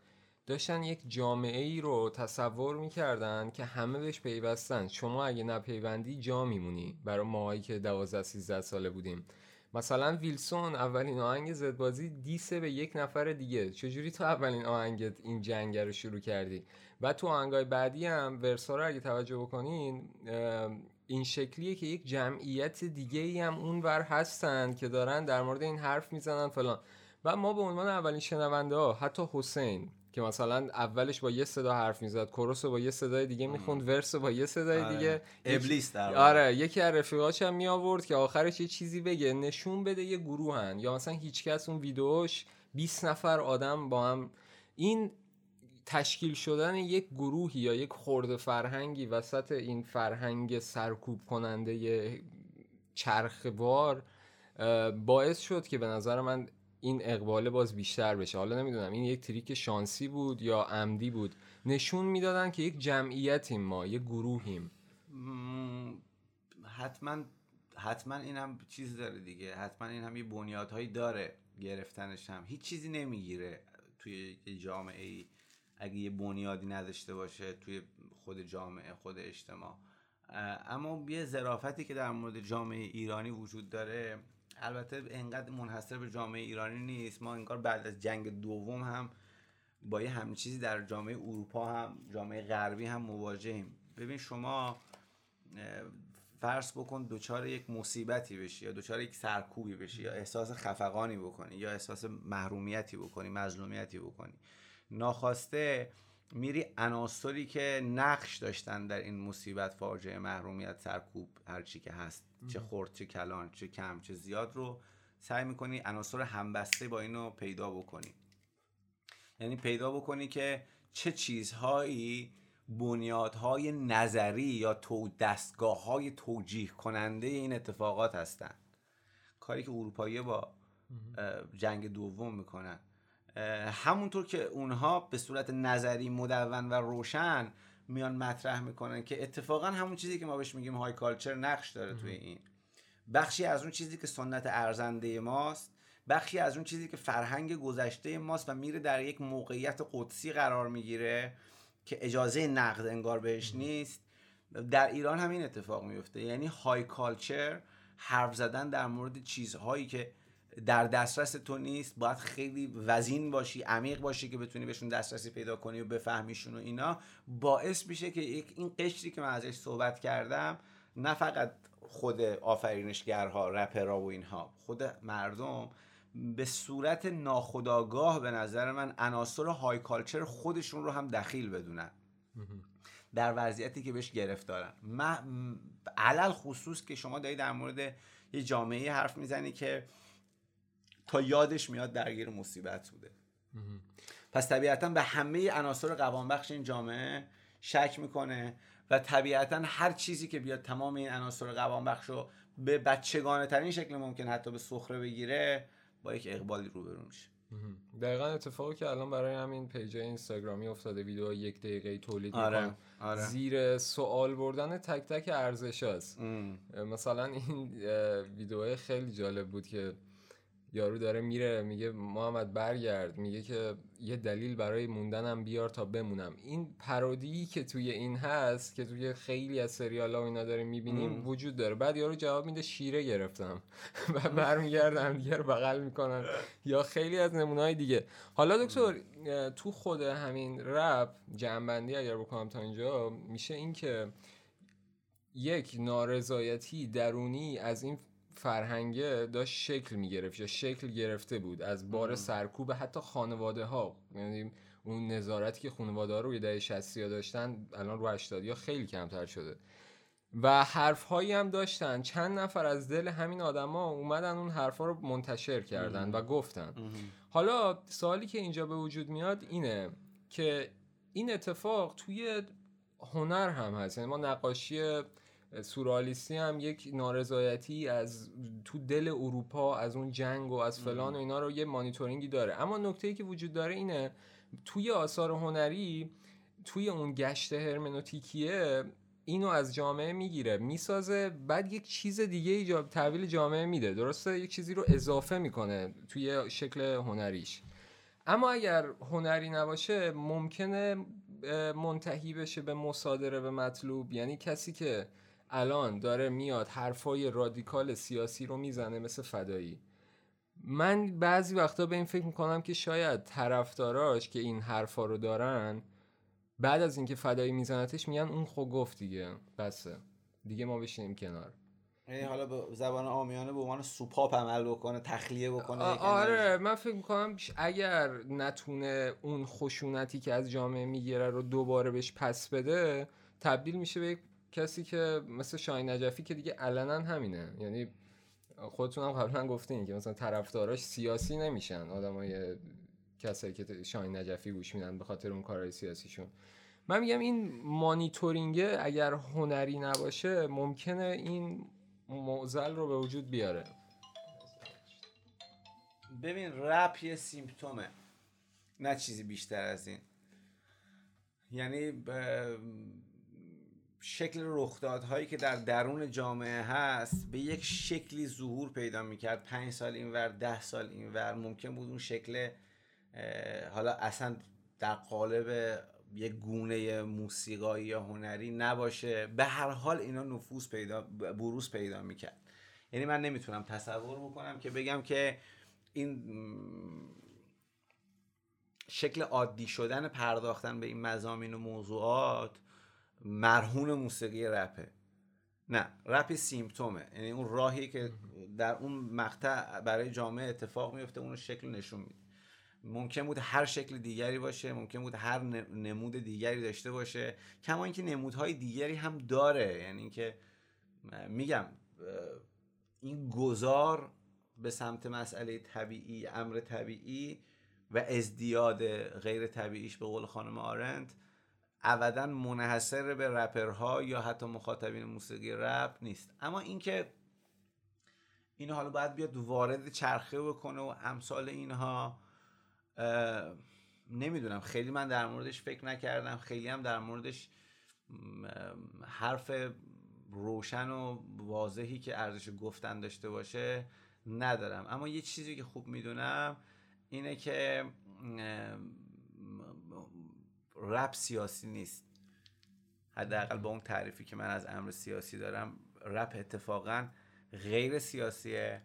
داشتن یک جامعه ای رو تصور می‌کردن که همه بهش پیوستن. شما اگه نپیوندی جا میمونی برای ماهایی که 12 13 ساله بودیم. مثلا ویلسون اولین آهنگ زدبازی دیسه به یک نفر دیگه. چجوری تو اولین آهنگت این جنگ رو شروع کردی؟ و تو آهنگای بعدی هم ورسا رو اگه توجه بکنین این شکلیه که یک جمعیت دیگه ای هم اونور هستن که دارن در مورد این حرف می‌زنن فلان. و ما به عنوان اولین شنونده ها حتی حسین که مثلا اولش با یه صدا حرف می‌زد کروس با یه صدای دیگه می‌خوند ورس با یه صدای آره. دیگه. ابلیس در آره یکی از رفیقاش هم می آورد که آخرش یه چیزی بگه نشون بده یه گروهن. یا مثلا هیچکس اون ویدیوش 20 نفر آدم با هم. این تشکیل شدن یک گروهی یا یک خورده فرهنگی وسط این فرهنگ سرکوب کننده چرخوار باعث شد که به نظر من این اقباله باز بیشتر بشه. حالا نمی‌دونم این یک تریک شانسی بود یا عمدی بود؟ نشون می‌دادن که یک جمعیتیم ما یک گروهیم. حتما حتما این هم چیز داره دیگه. حتما این هم یه بنیادهایی داره گرفتنش هم. هیچ چیزی نمی‌گیره توی جامعه ای اگه یه بنیادی نداشته باشه توی خود جامعه خود اجتماع. اما یه ظرافتی که در مورد جامعه ایرانی وجود داره البته انقدر منحصر به جامعه ایرانی نیست. ما انگار بعد از جنگ دوم هم با یه همین چیزی در جامعه اروپا هم جامعه غربی هم مواجهیم. ببین شما فرض بکن دچار یک مصیبتی بشی یا دچار یک سرکوبی بشی یا احساس خفقانی بکنی یا احساس محرومیتی بکنی مظلومیتی بکنی. ناخواسته میری عناصری که نقش داشتن در این مصیبت فاجعه محرومیت سرکوب هرچی که هست. چه خورد چه کلان چه کم چه زیاد رو سعی می‌کنی عناصر همبسته با اینو پیدا بکنی. یعنی پیدا بکنی که چه چیزهایی بنیادهای نظری یا تو دستگاه های توجیه کننده این اتفاقات هستند کاری که اروپایی با جنگ دوم می‌کنن. همونطور که اونها به صورت نظری مدون و روشن میان مطرح می‌کنن که اتفاقا همون چیزی که ما بهش میگیم های کالچر نقش داره توی این. بخشی از اون چیزی که سنت ارزنده ماست بخشی از اون چیزی که فرهنگ گذشته ماست و میره در یک موقعیت قدسی قرار می‌گیره که اجازه نقد انگار بهش نیست. در ایران هم این اتفاق میفته. یعنی های کالچر حرف زدن در مورد چیزهایی که در دسترس تو نیست باید خیلی وزین باشی عمیق باشی که بتونی بهشون دسترسی پیدا کنی و بفهمیشون و اینا. باعث میشه که این قشری که من ازش صحبت کردم نه فقط خود آفرینشگرها رپرها و اینها خود مردم به صورت ناخداگاه به نظر من عناصر های کالچر خودشون رو هم دخیل بدونن. در وضعیتی که بهش گرفتارن. من علل خصوص که شما داری در مورد یه جامعه حرف می‌زنی که تا یادش میاد درگیر مصیبت بوده. پس طبیعتا به همه عناصر قوانبخش این جامعه شک می‌کنه و طبیعتا هر چیزی که بیاد تمام این عناصر قوانبخش رو به بچگانه ترین شکل ممکن حتی به سخره بگیره با یک اقبالی روبرو میشه. دقیقا اتفاقی که الان برای همین پیج اینستاگرامی افتاده ویدیو یک دقیقه تولید آره، آره. زیر سوال بردن تک تک ارزش مثلا این ویدیو خیلی جالب بود که یارو داره میره میگه محمد برگرد. میگه که یه دلیل برای موندنم بیار تا بمونم. این پرودی که توی این هست که توی خیلی از سریال ها و اینا داریم می‌بینیم وجود داره. بعد یارو جواب میده شیره گرفتم. و برمیگردم دیگه رو بغل می‌کنن. یا خیلی از نمونهای دیگه. حالا دکتر تو خود همین رپ جنبندی اگر بکنم تا اینجا میشه این که یک نارضایتی درونی از این فرهنگه داشت شکل می‌گرفت یا شکل گرفته بود از بار سرکوب حتی خانواده ها یعنی اون نظارتی که خانواده ها روی دهه 60 ها داشتن الان رو 80 ها خیلی کمتر شده. و حرف هایی هم داشتن. چند نفر از دل همین آدما اومدن اون حرف ها رو منتشر کردن و گفتن. حالا سوالی که اینجا به وجود میاد اینه که این اتفاق توی هنر هم هست. یعنی ما نقاشی سورالیستی هم یک نارضایتی از تو دل اروپا از اون جنگ و از فلان و اینا رو یه مانیتورینگی داره. اما نکته که وجود داره اینه توی آثار هنری توی اون گشت هرمنوتیکیه اینو از جامعه می‌گیره می‌سازه بعد یک چیز دیگه ایجاب تحویل جامعه میده. درسته؟ یک چیزی رو اضافه می‌کنه توی شکل هنریش. اما اگر هنری نباشه ممکنه منتهی بشه به مصادره به مطلوب. یعنی کسی که الان داره میاد حرفای رادیکال سیاسی رو می‌زنه مثل فدایی. من بعضی وقتا به این فکر می‌کنم که شاید طرفداراش که این حرفا رو دارن بعد از اینکه فدایی میزنتش میگن اون خو گفت دیگه. بسه. دیگه ما بشینیم کنار. یعنی حالا به زبان آمیانه به عنوان سوپاپ عمل بکنه تخلیه بکنه آره من فکر می‌کنم اگر نتونه اون خشونتی که از جامعه می‌گیره رو دوباره بهش پس بده تبدیل میشه به کسی که مثل شاین نجفی که دیگه علنا همینه. یعنی خودتون هم قبلا گفتین که مثلا طرفداراش سیاسی نمیشن. آدمای کسایی که شاین نجفی گوش میدن به خاطر اون کارهای سیاسیشون. من میگم این مانیتورینگ اگر هنری نباشه ممکنه این معزل رو به وجود بیاره. ببین رپ یه سیمپتومه. نه چیزی بیشتر از این. یعنی شکل رخدادهایی که در درون جامعه هست به یک شکلی ظهور پیدا می‌کرد. پنج سال اینور ده سال اینور ممکن بود اون شکل حالا اصلا در قالب یک گونه موسیقایی یا هنری نباشه. به هر حال اینا نفوذ پیدا بروز پیدا می‌کرد. یعنی من نمی‌تونم تصور بکنم که بگم که این شکل عادی شدن پرداختن به این مزامین و موضوعات مرهون موسیقی رپه. نه رپ سیمتومه یعنی اون راهی که در اون مقطع برای جامعه اتفاق میفته اون شکل نشون میده. ممکن بود هر شکل دیگری باشه ممکن بود هر نمود دیگری داشته باشه. کما اینکه نمودهای دیگری هم داره. یعنی اینکه میگم این گذار به سمت مسئله طبیعی امر طبیعی و ازدیاد غیر طبیعیش به قول خانم آرند ابدا منحصر به رپرها یا حتی مخاطبین موسیقی رپ نیست. اما اینکه این حالا باید بیاد وارد چرخه بکنه و امثال اینها نمی‌دونم. خیلی من در موردش فکر نکردم. خیلی هم در موردش حرف روشن و واضحی که ارزش گفتن داشته باشه ندارم. اما یه چیزی که خوب می‌دونم اینه که رپ سیاسی نیست. حداقل با اون تعریفی که من از امر سیاسی دارم رپ اتفاقا غیر سیاسیه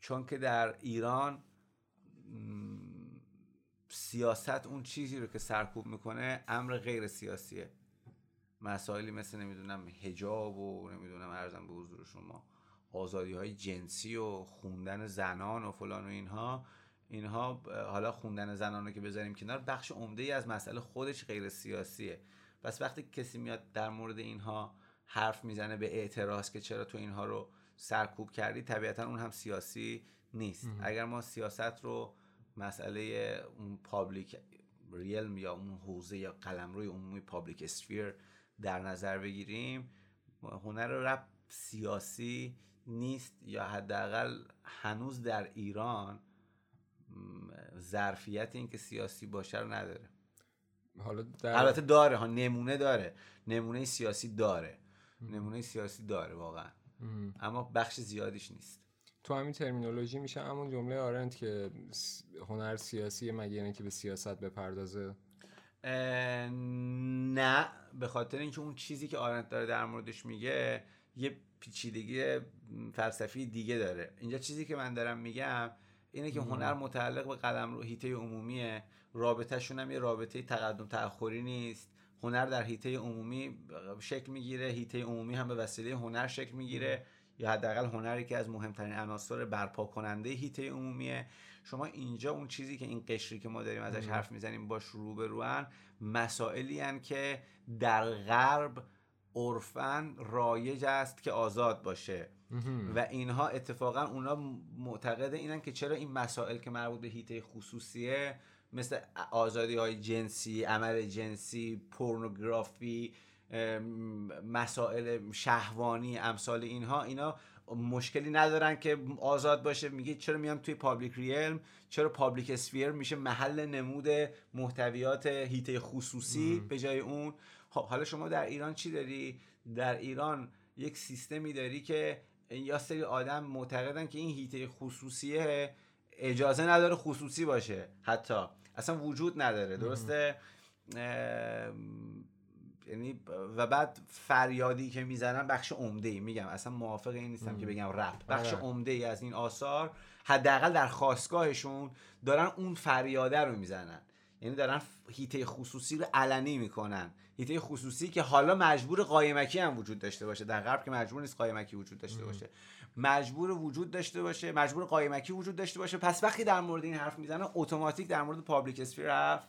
چون که در ایران سیاست اون چیزی رو که سرکوب می‌کنه امر غیر سیاسیه. مسائلی مثل نمی‌دونم هجاب و نمی‌دونم ارزم به حضور شما آزادی های جنسی و خوندن زنان و فلان و اینها اینها حالا خوندن زنان رو که بذاریم کنار بخش عمده ای از مسئله خودش غیر سیاسیه. پس وقتی کسی میاد در مورد اینها حرف می‌زنه به اعتراض که چرا تو اینها رو سرکوب کردی طبیعتا اون هم سیاسی نیست. اگر ما سیاست رو مسئله اون public realm یا اون حوزه یا قلمروی عمومی public sphere در نظر بگیریم هنر رپ سیاسی نیست یا حداقل هنوز در ایران ظرفیت اینکه سیاسی باشه رو نداره. حالا در... البته داره ها نمونه داره. نمونه سیاسی داره. نمونه سیاسی داره واقعا. اما بخش زیادیش نیست. تو همین ترمینولوژی میشه همون جمله آرنت که هنر سیاسی مگه یعنی که به سیاست بپردازه؟ نه به خاطر اینکه اون چیزی که آرنت داره در موردش میگه یه پیچیدگی فلسفی دیگه داره. اینجا چیزی که من دارم میگم اینه که هنر متعلق به قدم رو هیته عمومیه. رابطهشون هم یه رابطه تقدم تأخری نیست. هنر در هیته عمومی شکل می‌گیره هیته عمومی هم به وسیله هنر شکل می‌گیره. یا حداقل هنری که از مهمترین عناصر برپا کننده هیته عمومیه. شما اینجا اون چیزی که این قشری که ما داریم ازش حرف می‌زنیم باش رو به روان مسائلی هن که در غرب عرفا رایج است که آزاد باشه. و اینها اتفاقا اونا معتقد اینن که چرا این مسائل که مربوط به حیطه خصوصیه مثل آزادی های جنسی عمل جنسی پورنوگرافی مسائل شهوانی امثال اینها اینا مشکلی ندارن که آزاد باشه. میگه چرا میاد توی public realm؟ چرا public sphere میشه محل نمود محتویات حیطه خصوصی به جای اون؟ خب حالا شما در ایران چی داری؟ در ایران یک سیستمی داری که یا سری آدم معتقدن که این هیته خصوصیه اجازه نداره خصوصی باشه حتی. اصلا وجود نداره درسته؟ یعنی و بعد فریادی که می‌زنن بخش عمده ای میگم اصلا موافق این نیستم که بگم رپ. بخش آره. عمده ای از این آثار حداقل در خواستگاهشون دارن اون فریاده رو می‌زنن. یعنی دارن هیته خصوصی رو علنی می‌کنن. هیته خصوصی که حالا مجبور قایمکی هم وجود داشته باشه. در غرب که مجبور نیست قایمکی وجود داشته باشه. مجبور وجود داشته باشه مجبور قایمکی وجود داشته باشه. پس وقتی در مورد این حرف می‌زنن اتوماتیک در مورد پابلیک اسفیر حرف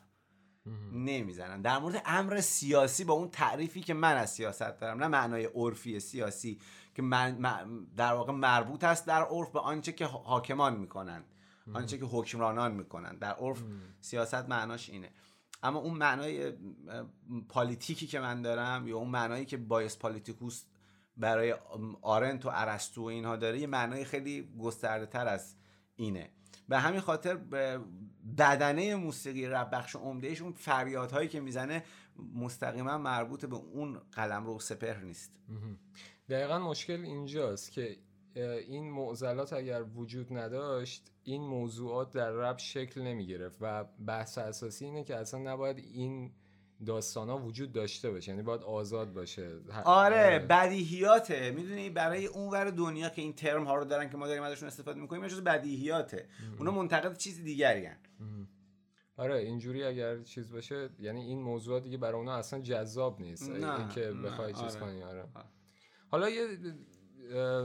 نمی‌زنن. در مورد امر سیاسی با اون تعریفی که من از سیاست دارم نه معنای عرفی سیاسی که من در واقع مربوط است در عرف به آنچه که حاکمان می‌کنن. آنچه که حکمرانان می‌کنن. در عرف سیاست معناش اینه. اما اون معنای politic ی که من دارم یا اون معنایی که bios politikos برای آرنت و ارسطو و اینها داره یه معنای خیلی گسترده تر از اینه. به همین خاطر بدنه موسیقی رپ بخش عمدهش اون فریادهایی که می‌زنه مستقیما مربوط به اون قلمرو سپهر نیست. دقیقا مشکل اینجاست که این معضلات اگر وجود نداشت این موضوعات در رب شکل نمی گرفت و بحث اساسی اینه که اصلا نباید این داستان ها وجود داشته باشه یعنی باید آزاد باشه آره, آره. بدیهیاته می‌دونی برای اون ور دنیا که این ترم ها رو دارن که ما داریم ازشون استفاده می‌کنیم جز بدیهیاته اونا منتقد چیز دیگری هن. آره اینجوری اگر چیز باشه یعنی این موضوع دیگه برای اونا اصلا جذاب نیست اینکه بخوای چیز آره. کنی آره. آره. حالا یه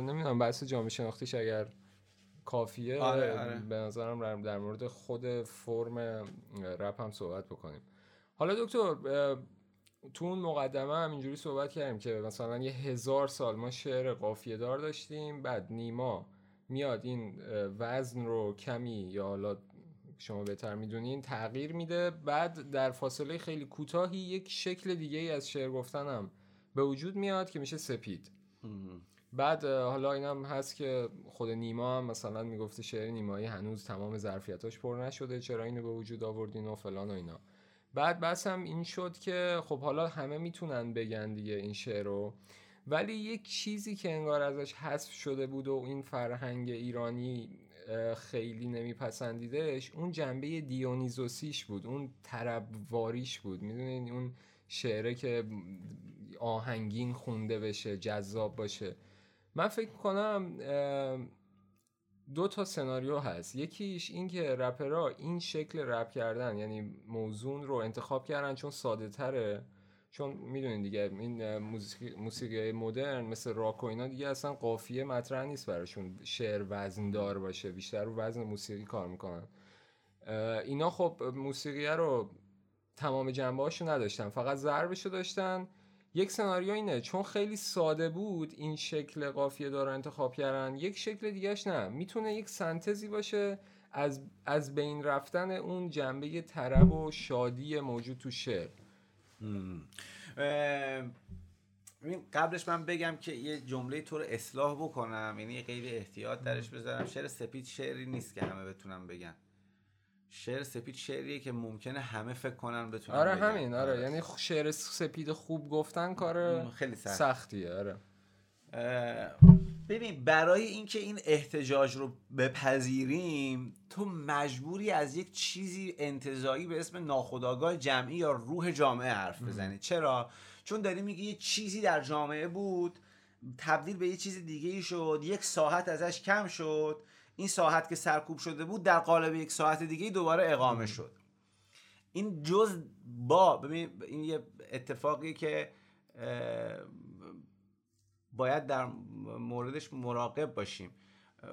نمی‌دونم بحث جامعه شناختیش اگر کافیه آره، آره. به نظرم در مورد خود فرم رپ هم صحبت بکنیم. حالا دکتر تو اون مقدمه هم اینجوری صحبت کردیم که مثلا یه هزار سال ما شعر قافیه دار داشتیم بعد نیما میاد این وزن رو کمی یا حالا شما بهتر می‌دونین تغییر میده بعد در فاصله خیلی کوتاهی یک شکل دیگه ای از شعر گفتنم به وجود میاد که میشه سپید. بعد حالا اینم هست که خود نیما هم مثلا می‌گفته شعر نیمایی هنوز تمام ظرفیتاش پر نشده چرا اینو به وجود آوردین و فلان و اینا. بعد بس هم این شد که خب حالا همه می‌تونن بگن دیگه این شعر رو ولی یک چیزی که انگار ازش حذف شده بود و این فرهنگ ایرانی خیلی نمیپسندیدش اون جنبه دیونیزوسیش بود اون طربواریش بود. می‌دونین؟ اون شعره که آهنگین خونده بشه جذاب باشه. من فکر کنم دو تا سناریو هست. یکیش این که رپرها این شکل رپ کردن یعنی موزون رو انتخاب کردن چون ساده تره. چون می‌دونین دیگه این موسیقی مدرن مثل راک و اینا دیگه اصلا قافیه مطرح نیست براشون شعر وزن دار باشه بیشتر رو وزن موسیقی کار می‌کنن. اینا خب موسیقی رو تمام جنبه هاشو نداشتن فقط ضربشو داشتن. یک سناریو اینه چون خیلی ساده بود این شکل قافیه دار انتخاب کردن یک شکل دیگهش نه. می‌تونه یک سنتزی باشه از از بین رفتن اون جنبه طرب و شادی موجود تو شعر. قبلش من بگم که یه جمله تو رو اصلاح بکنم یعنی غیر احتیاط درش بذارم. شعر سپید شعری نیست که همه بتونم بگن. شعر سپید شعریه که ممکنه همه فکر کنن بتونن آره همین آره. آره. یعنی شعر سپید خوب گفتن کار خیلی سخت. سختیه آره. ببین برای اینکه این احتجاج رو بپذیریم تو مجبوری از یک چیزی انتظایی به اسم ناخودآگاه جمعی یا روح جامعه حرف بزنی. چرا؟ چون داری میگی یه چیزی در جامعه بود تبدیل به یه چیز دیگه ای شد یک ساحت ازش کم شد این ساحت که سرکوب شده بود در قالب یک ساحت دیگه دوباره اقامه شد. این جز با ببین این یه اتفاقی که باید در موردش مراقب باشیم.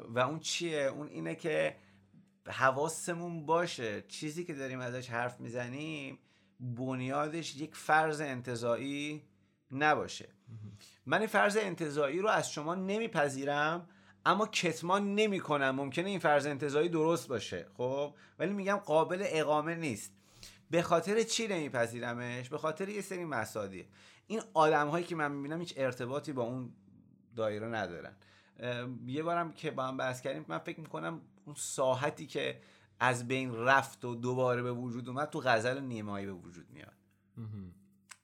و اون چیه؟ اون اینه که حواسمون باشه. چیزی که داریم ازش حرف می‌زنیم بنیادش یک فرض انتظایی نباشه. من این فرض انتظایی رو از شما نمیپذیرم. اما کتمان نمی‌کنم. ممکنه این فرض انتظایی درست باشه خب؟ ولی میگم قابل اقامه نیست. به خاطر چی نمیپذیرمش؟ به خاطر یه سری مسادی این آدم هایی که من می‌بینم هیچ ارتباطی با اون دایره ندارن. یه بارم که با هم بحث کردیم من فکر می‌کنم اون ساحتی که از بین رفت و دوباره به وجود اومد تو غزل نیمایی به وجود میاد.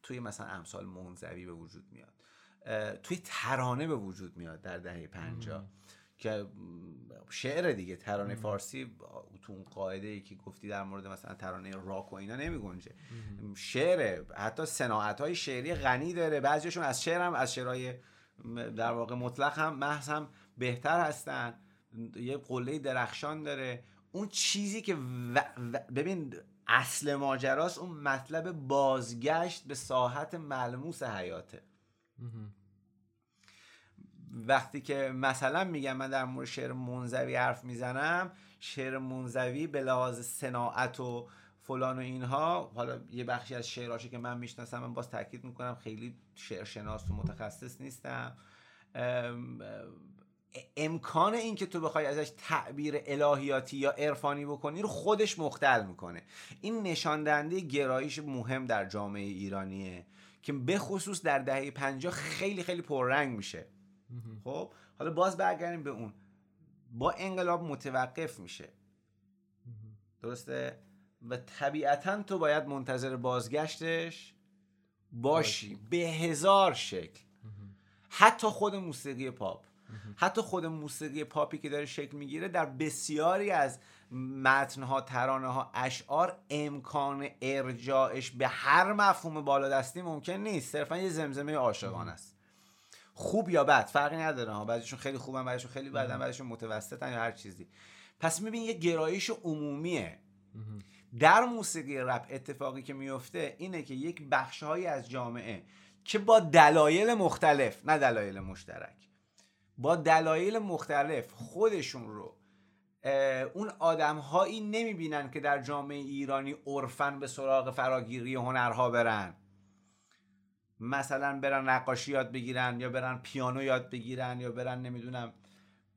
توی مثلا امثال منزوی به وجود میاد. توی ترانه به وجود میاد در دهه پنجاه. که شعر دیگه ترانه فارسی تو اون قاعده ای که گفتی در مورد مثلا ترانه راک و اینا نمی گنجه شعر حتی صناعت های شعری غنی داره. بعضیشون از شعر هم از شعرهای در واقع مطلق هم محض هم بهتر هستن. یه قله درخشان داره. اون چیزی که ببین اصل ماجراست اون مطلب بازگشت به ساحت ملموس حیاته. وقتی که مثلا میگم من در مورد شعر منزوی حرف می‌زنم شعر منزوی به لحاظ صناعت و فلان و اینها حالا یه بخشی از شعرهاشو که من می‌شناسم من باز تاکید می‌کنم خیلی شعر شناس و متخصص نیستم. امکان این که تو بخوای ازش تعبیر الهیاتی یا عرفانی بکنی رو خودش مختل می‌کنه. این نشان دهنده گرایش مهم در جامعه ایرانیه که به خصوص در دهه پنجاه خیلی خیلی پررنگ میشه. خب حالا باز برگردیم به اون. با انقلاب متوقف میشه. درسته؟ و طبیعتا تو باید منتظر بازگشتش باشی. به هزار شکل. حتی خود موسیقی پاپ. حتی خود موسیقی پاپی که داره شکل می‌گیره در بسیاری از متنها ترانه ها اشعار امکان ارجاعش به هر مفهوم بالادستی ممکن نیست. صرفا یه زمزمه عاشقانه است. خوب یا بد فرقی نداره. ها بعضیشون خیلی خوبن بعضیشون خیلی بدن بعضیشون متوسطن یا هر چیزی. پس میبین یه گرایش عمومیه. در موسیقی رپ اتفاقی که میفته اینه که یک بخشهایی از جامعه که با دلایل مختلف نه دلایل مشترک با دلایل مختلف خودشون رو اون آدم هایی نمی‌بینن که در جامعه ایرانی عرفن به سراغ فراگیری هنرها برن. مثلا برن نقاشی یاد بگیرن یا برن پیانو یاد بگیرن یا برن نمی‌دونم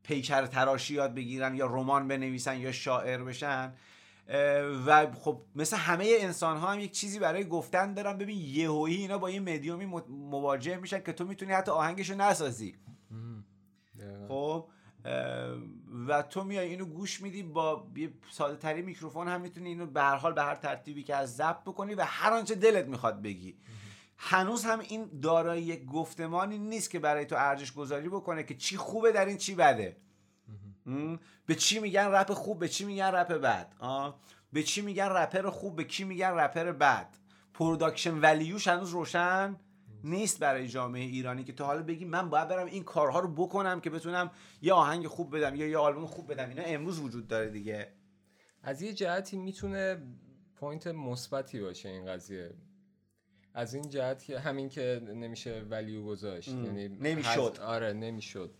پیکر تراشی یاد بگیرن یا رمان بنویسن یا شاعر بشن و خب مثل همه انسان ها هم یک چیزی برای گفتن دارن. ببین یهویی اینا با یه مدیومی مواجه میشن که تو می‌تونی حتی آهنگشو نسازی. خب و تو میای اینو گوش میدی با یه ساده ترین میکروفون هم می‌تونی اینو به هر حال به هر ترتیبی که از ضبط بکنی و هر آنچه دلت می‌خواد بگی. هنوز هم این دارای یک گفتمانی نیست که برای تو ارزش گذاری بکنه که چی خوبه در این چی بده. به چی میگن رپ خوب به چی میگن رپ بد؟ به چی میگن رپر خوب به کی میگن رپر بد؟ production value ش هنوز روشن نیست برای جامعه ایرانی که تا حالا بگی من باید برم این کارها رو بکنم که بتونم یه آهنگ خوب بدم یا یه آلبوم خوب بدم. اینا امروز وجود داره دیگه. از یه جهتی می‌تونه point مثبتی باشه این قضیه. از این جهت که همین که نمیشه value گذاشت. یعنی نمی‌شد. آره نمی‌شد.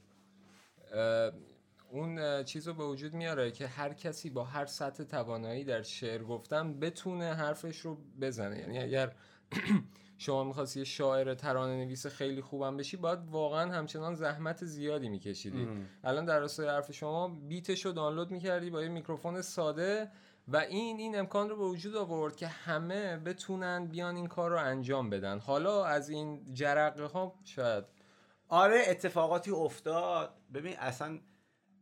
اون چیز رو به وجود میاره که هر کسی با هر سطح توانایی در شعر گفتن بتونه حرفش رو بزنه. یعنی اگر شما می‌خواستی یه شاعر ترانه نویس خیلی خوبم بشی باید واقعا همچنان زحمت زیادی میکشیدی. الان در راستای حرف شما بیتش رو دانلود می‌کردی با یه میکروفون ساده و این این امکان رو به وجود آورد که همه بتونن بیان این کار رو انجام بدن. حالا از این جرقه ها شاید. آره اتفاقاتی افتاد. ببین اصلا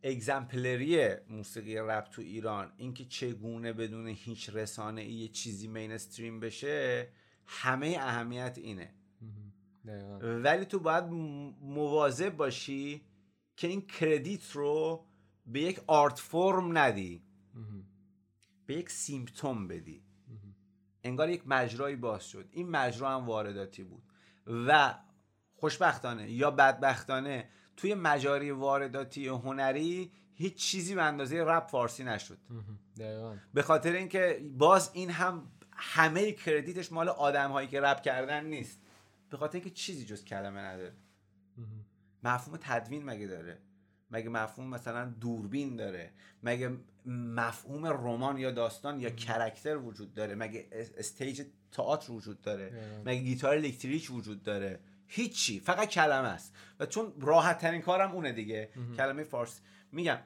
اگزمپلری موسیقی رپ تو ایران اینکه چگونه بدون هیچ رسانه ای یه چیزی مینستریم بشه همه اهمیت اینه. ولی تو باید مواظب باشی که این کردیت رو به یک آرت فرم ندی. به یک سیمپتوم بدی. انگار یک مجرایی باز شد. این مجرا هم وارداتی بود. و خوشبختانه یا بدبختانه توی مجاری وارداتی هنری هیچ چیزی به اندازه رپ فارسی نشد. به خاطر اینکه باز این هم همه credit ش مال آدم هایی که رپ کردن نیست. به خاطر اینکه چیزی جز کلمه نداره. مفهوم تدوین مگه داره؟ مگه مفهوم مثلا دوربین داره؟ مگه مفهوم رمان یا داستان یا character وجود داره؟ مگه stage تئاتر وجود داره؟ مگه گیتار الکتریک وجود داره؟ هیچی فقط کلمه است. و چون راحت ترین کارم اونه دیگه. کلمه فارسی میگم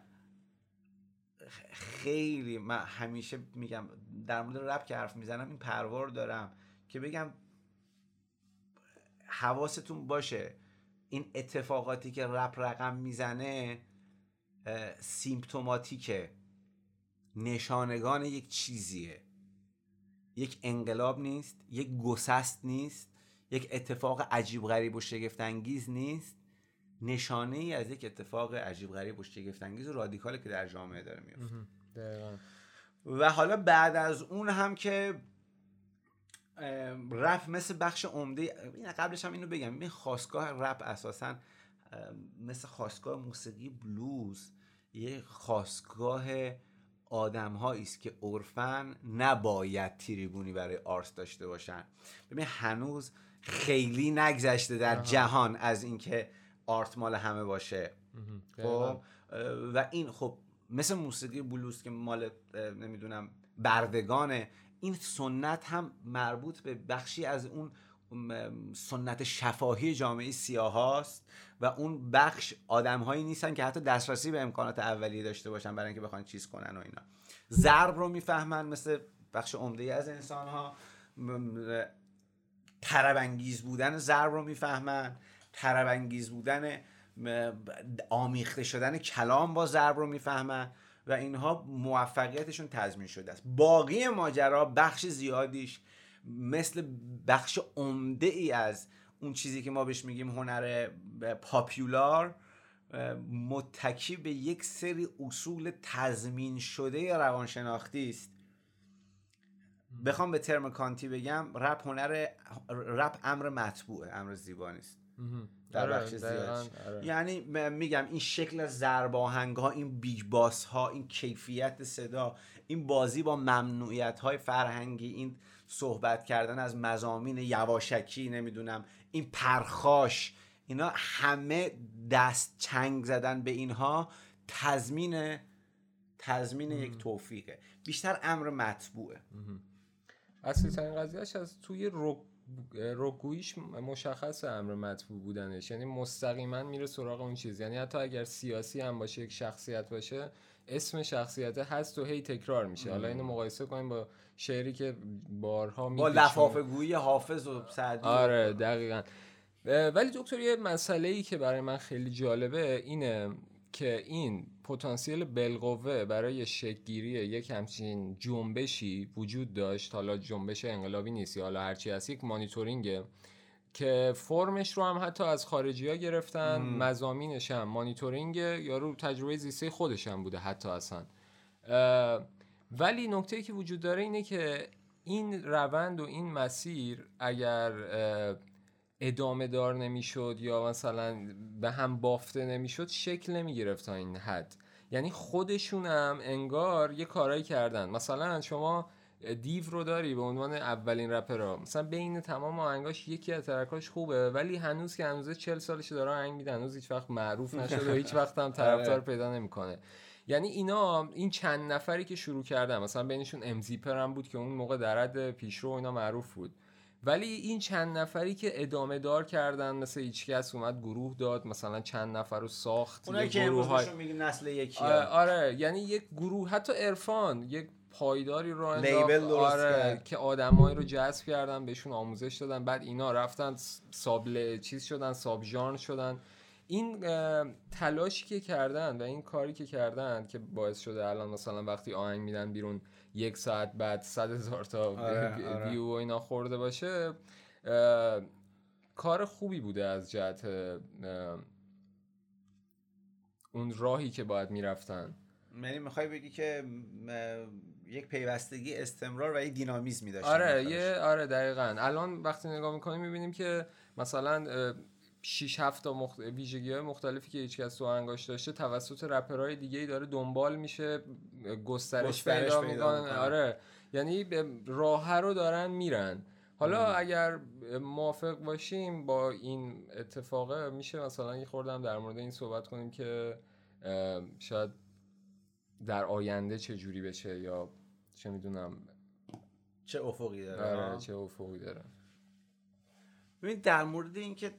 خیلی من همیشه میگم در مورد رپ که حرف می‌زنم این پروار دارم که بگم حواستون باشه. این اتفاقاتی که رپ رقم می‌زنه سیمپتوماتیکه. نشانگان یک چیزیه. یک انقلاب نیست یک گسست نیست یک اتفاق عجیب غریب و شگفت انگیز نیست. نشانه ای از یک اتفاق عجیب غریب و شگفت انگیز و رادیکالی که در جامعه داره میفته و حالا بعد از اون هم که رپ مثل بخش عمده. قبلش هم اینو بگم. این خواستگاه رپ اساسا مثل خواستگاه موسیقی بلوز یه خواستگاه آدم است که عرفن نباید تریبونی برای آرس داشته باشن. ببین هنوز خیلی نگذشته در جهان از اینکه آرت مال همه باشه. خب و این خب مثل موسیقی بلوز که مال نمی‌دونم بردگانه این سنت هم مربوط به بخشی از اون سنت شفاهی جامعه سیاه هاست و اون بخش آدم هایی نیستن که حتی دسترسی به امکانات اولیه داشته باشن برای اینکه بخوان چیز کنن و اینا. ضرب رو می‌فهمن مثل بخش عمده از انسان ها انگیز بودن ضرب رو می‌فهمن. انگیز بودن آمیخته شدن کلام با ضرب رو می‌فهمن. و اینها موفقیتشون تضمین شده است. باقی ماجرا بخش زیادیش مثل بخش عمده ای از اون چیزی که ما بهش میگیم هنر پاپیولار متکی به یک سری اصول تضمین شده روانشناختی است. بخوام به ترم کانتی بگم رپ هنر رپ امر مطبوعه امر زیبا نیست. در آره، بخش زیاد آره. یعنی میگم این شکل ضرباهنگ ها این big bass ها این کیفیت صدا این بازی با ممنوعیت های فرهنگی این صحبت کردن از مضامین یواشکی نمی‌دونم این پرخاش اینا همه دست چنگ زدن به اینها تضمین تضمین یک توفیقه. بیشتر امر مطبوعه. اصلی ترین قضیهش از توی رکگویش مشخص امر مطبوع بودنش. یعنی مستقیما میره سراغ اون چیز. یعنی حتی اگر سیاسی هم باشه یک شخصیت باشه اسم شخصیت هست و هی تکرار میشه. حالا اینو مقایسه کنیم با شعری که بارها با لفافه گویی حافظ و سعدی آره دقیقا. ولی دکتر یه مسئله ای که برای من خیلی جالبه اینه. که این پتانسیل بالقوه برای شکلگیری یک همچین جنبشی وجود داشت حالا جنبش انقلابی نیست یا حالا هرچی هست یک مانیتورینگه که فرمش رو هم حتی از خارجی ها گرفتن مزامینش هم مانیتورینگ یا رو تجربه زیسته خودش هم بوده حتی اصلا. ولی نکته که وجود داره اینه که این روند و این مسیر اگر ادامه دار نمی‌شد یا مثلا به هم بافته نمی‌شد شکل نمی‌گرفت تا این حد. یعنی خودشونم انگار یه کارایی کردن. مثلا شما دیو رو داری به عنوان اولین رپرها. مثلا بین تمام آهنگاش یکی از ترکاش خوبه ولی هنوز که هنوز 40 سالش داره آهنگ میده هنوز هیچ وقت معروف نشده و هیچ وقت هم طرفدار آره. پیدا نمی‌کنه. یعنی اینا این چند نفری که شروع کردن مثلا بینشون امزیپر هم بود که اون موقع درد پیشرو اینا معروف بود. ولی این چند نفری که ادامه دار کردن مثل هیچکس اومد گروه داد مثلا چند نفر رو ساخت اونایی که های... میگیم نسل یکی آره, آره یعنی یک گروه حتی عرفان یک پایداری رو انداخت آره که آدمایی رو جذب کردن بهشون آموزش دادن بعد اینا رفتن سابل چیز شدن ساب ژانر شدن. این تلاشی که کردن و این کاری که کردن که باعث شده الان مثلا وقتی آهنگ میدن بیرون یک ساعت بعد صد هزار تا آره، آره. ویو و اینا خورده باشه کار خوبی بوده از جهت اون راهی که باید می‌رفتن. یعنی می‌خوای بگی که یک پیوستگی استمرار و یک دینامیزمی داشت آره یه آره دقیقا. الان وقتی نگاه می‌کنیم می‌بینیم که مثلا 6 7 تا مخت... ویژگی های مختلفی که هیچ کس تو انگاش داشته توسط رپرهای دیگه ای داره دنبال میشه گسترش, پیدا, می‌کنه. آره. یعنی راه رو دارن میرن. حالا اگر موافق باشیم با این اتفاقه میشه مثلا یه خوردم در مورد این صحبت کنیم که شاید در آینده چه جوری بشه یا چه می‌دونم. چه افقی داره. آره چه افقی داره. ببین در مورد اینکه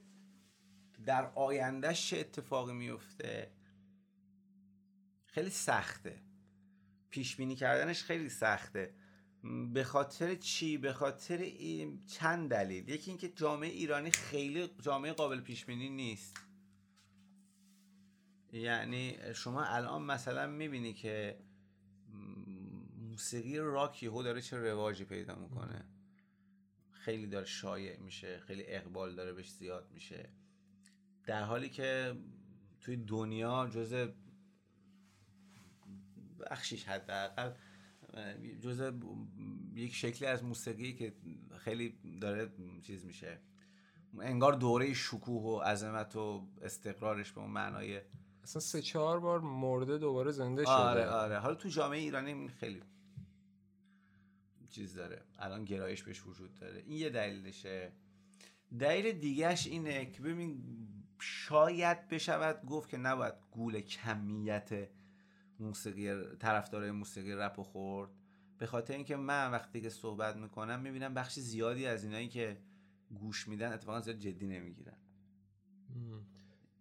در آینده چه اتفاقی میفته خیلی سخته. پیش بینی کردنش خیلی سخته. به خاطر چی؟ به خاطر این چند دلیل. یکی اینکه جامعه ایرانی خیلی جامعه قابل پیش بینی نیست. یعنی شما الان مثلا می‌بینی که موسیقی راک یهو داره چه رواجی پیدا می‌کنه. خیلی داره شایع میشه خیلی اقبال داره بهش زیاد میشه. در حالی که توی دنیا جز بخشیش حداقل جز یک شکلی از موسیقی که خیلی داره چیز میشه. انگار دوره شکوه و عظمت و استقرارش به اون معنای اصلا سه چهار بار مرده دوباره زنده شده. آره آره. حالا تو جامعه ایرانی خیلی چیز داره. الان گرایش بهش وجود داره. این یه دلیلشه. دلیل دیگهش اینه که ببین شاید بشود گفت که نباید گول کمیت موسیقی طرفدارای موسیقی رپ خورد. به خاطر اینکه من وقتی که صحبت می‌کنم می‌بینم بخش زیادی از اینایی که گوش میدن اتفاقا زیاد جدی نمی‌گیرن.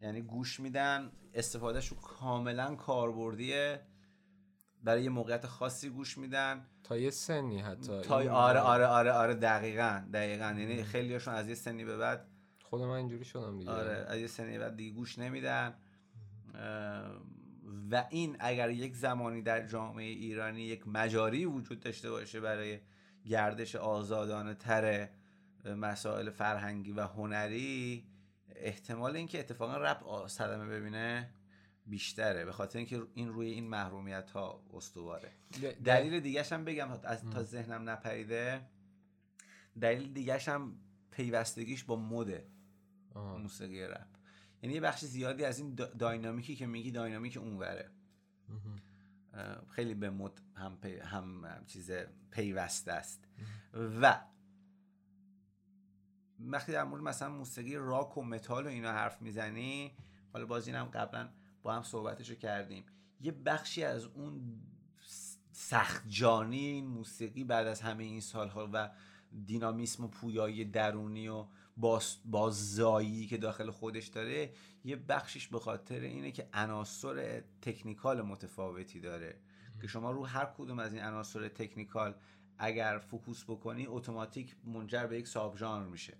یعنی گوش میدن استفادهش رو کاملا کاربردیه. برای یه موقعیت خاصی گوش میدن. تا یه سنی حتی. تا آره آره آره آره دقیقا دقیقا. یعنی خیلی هاشون از یه سنی به بعد خود من اینجوری شدم دیگه. آره از یه سنی بعد دیگه گوش نمیدن. و این اگر یک زمانی در جامعه ایرانی یک مجاری وجود داشته باشه برای گردش آزادانه تر مسائل فرهنگی و هنری احتمال اینکه اتفاقا رپ صدمه ببینه بیشتره. به خاطر اینکه این روی این محرومیت ها استواره دلیل دیگه هم بگم از تا ذهنم نپریده. دلیل دیگه هم پیوستگیش با مده. موسیقی رپ. یعنی یه بخش زیادی از این داینامیکی که میگی داینامیک اونوره. خیلی به مد هم, پی هم چیز پیوسته است. و وقتی در مورد مثلا موسیقی راک و متال و اینا حرف می‌زنی حالا باز اینم قبلا با هم صحبتشو کردیم. یه بخشی از اون سخت جانی این موسیقی بعد از همه این سالها و دینامیسم و پویایی درونی و باززایی که داخل خودش داره یه بخشش به خاطر اینه که عناصر تکنیکال متفاوتی داره. که شما رو هر کدوم از این عناصر technical اگر focus بکنی اتوماتیک منجر به یک subgenre میشه.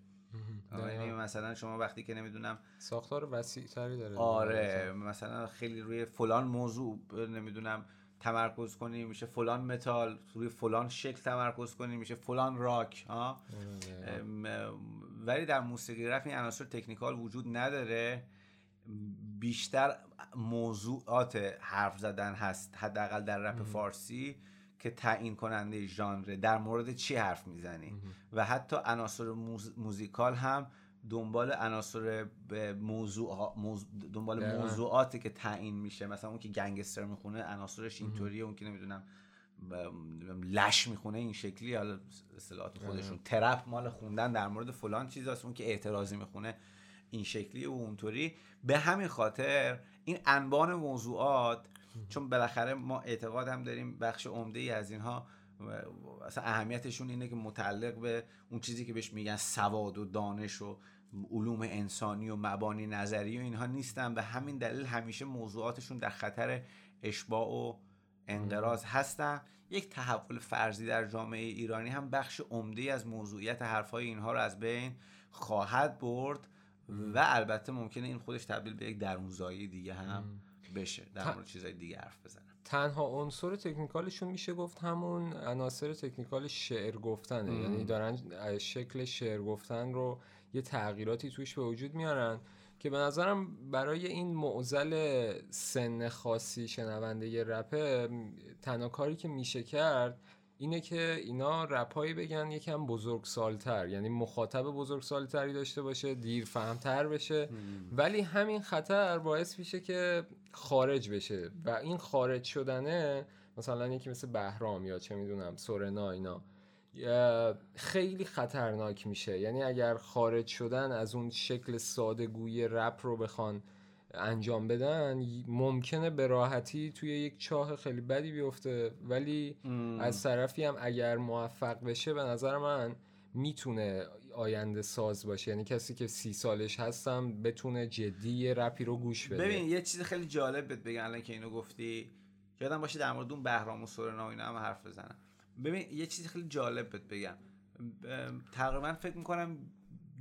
یعنی مثلا شما وقتی که نمی‌دونم ساختار وسیع تری داره. آره مثلا خیلی روی فلان موضوع نمی‌دونم تمرکز کنی میشه فلان متال روی فلان شکل تمرکز کنی میشه فلان راک ها ولی در موسیقی رپ این عناصر technical وجود نداره. بیشتر موضوعات حرف زدن هست حداقل در رپ فارسی که تعیین کننده ژانر. در مورد چی حرف می‌زنی؟ و حتی عناصر موزیکال هم دنبال عناصر موضوع دنبال موضوعاتی که تعیین میشه. مثلا اون که گنگستر می‌خونه عناصرش اینطوریه. اون که نمی‌دونم لش می‌خونه این شکلی. حالا اصطلاحات خودشون. ترپ مال خوندن در مورد فلان چیزاست اون که اعتراضی می‌خونه این شکلی و اونطوری. به همین خاطر این انبان موضوعات چون بالاخره ما اعتقاد هم داریم بخش عمده ای از اینها اصلا اهمیتشون اینه که متعلق به اون چیزی که بهش میگن سواد و دانش و علوم انسانی و مبانی نظری و اینها نیستن به همین دلیل همیشه موضوعاتشون در خطر اشباع و انقراض هستن. یک تحول فرضی در جامعه ایرانی هم بخش عمده از موضوعیت حرفهای اینها رو از بین خواهد برد و البته ممکنه این خودش تبدیل به یک درونزایی دیگه هم بشه در مورد چیزهای دیگه حرف بزنم. تنها عنصر تکنیکالشون میشه گفت همون عناصر تکنیکال شعر گفتنه. یعنی دارن شکل شعر گفتن رو یه تغییراتی توش به وجود میارن که به نظرم برای این معزل سن خاصی شنونده رپه تنها کاری که میشه کرد اینه که اینا رپایی بگن یکم بزرگ سالتر یعنی مخاطب بزرگ سالتری داشته باشه دیر فهمتر بشه ولی همین خطر باعث میشه که خارج بشه. و این خارج شدنه مثلا یکی مثل بهرام یا چه می‌دونم سورنا اینا خیلی خطرناک میشه. یعنی اگر خارج شدن از اون شکل سادگوی رپ رو بخوان انجام بدن ممکنه به راحتی توی یک چاه خیلی بدی بیفته. ولی از طرفی هم اگر موفق بشه به نظر من می‌تونه آینده ساز باشه. یعنی کسی که سی سالش هستم بتونه جدی رپی رو گوش بده. ببین یه چیز خیلی جالب بهت بگم الان که اینو گفتی. یادم باشه در مورد اون بهرام و سورنا و اینا هم حرف بزنم. ببین یه چیز خیلی جالب بهت بگم. تقریبا فکر می‌کنم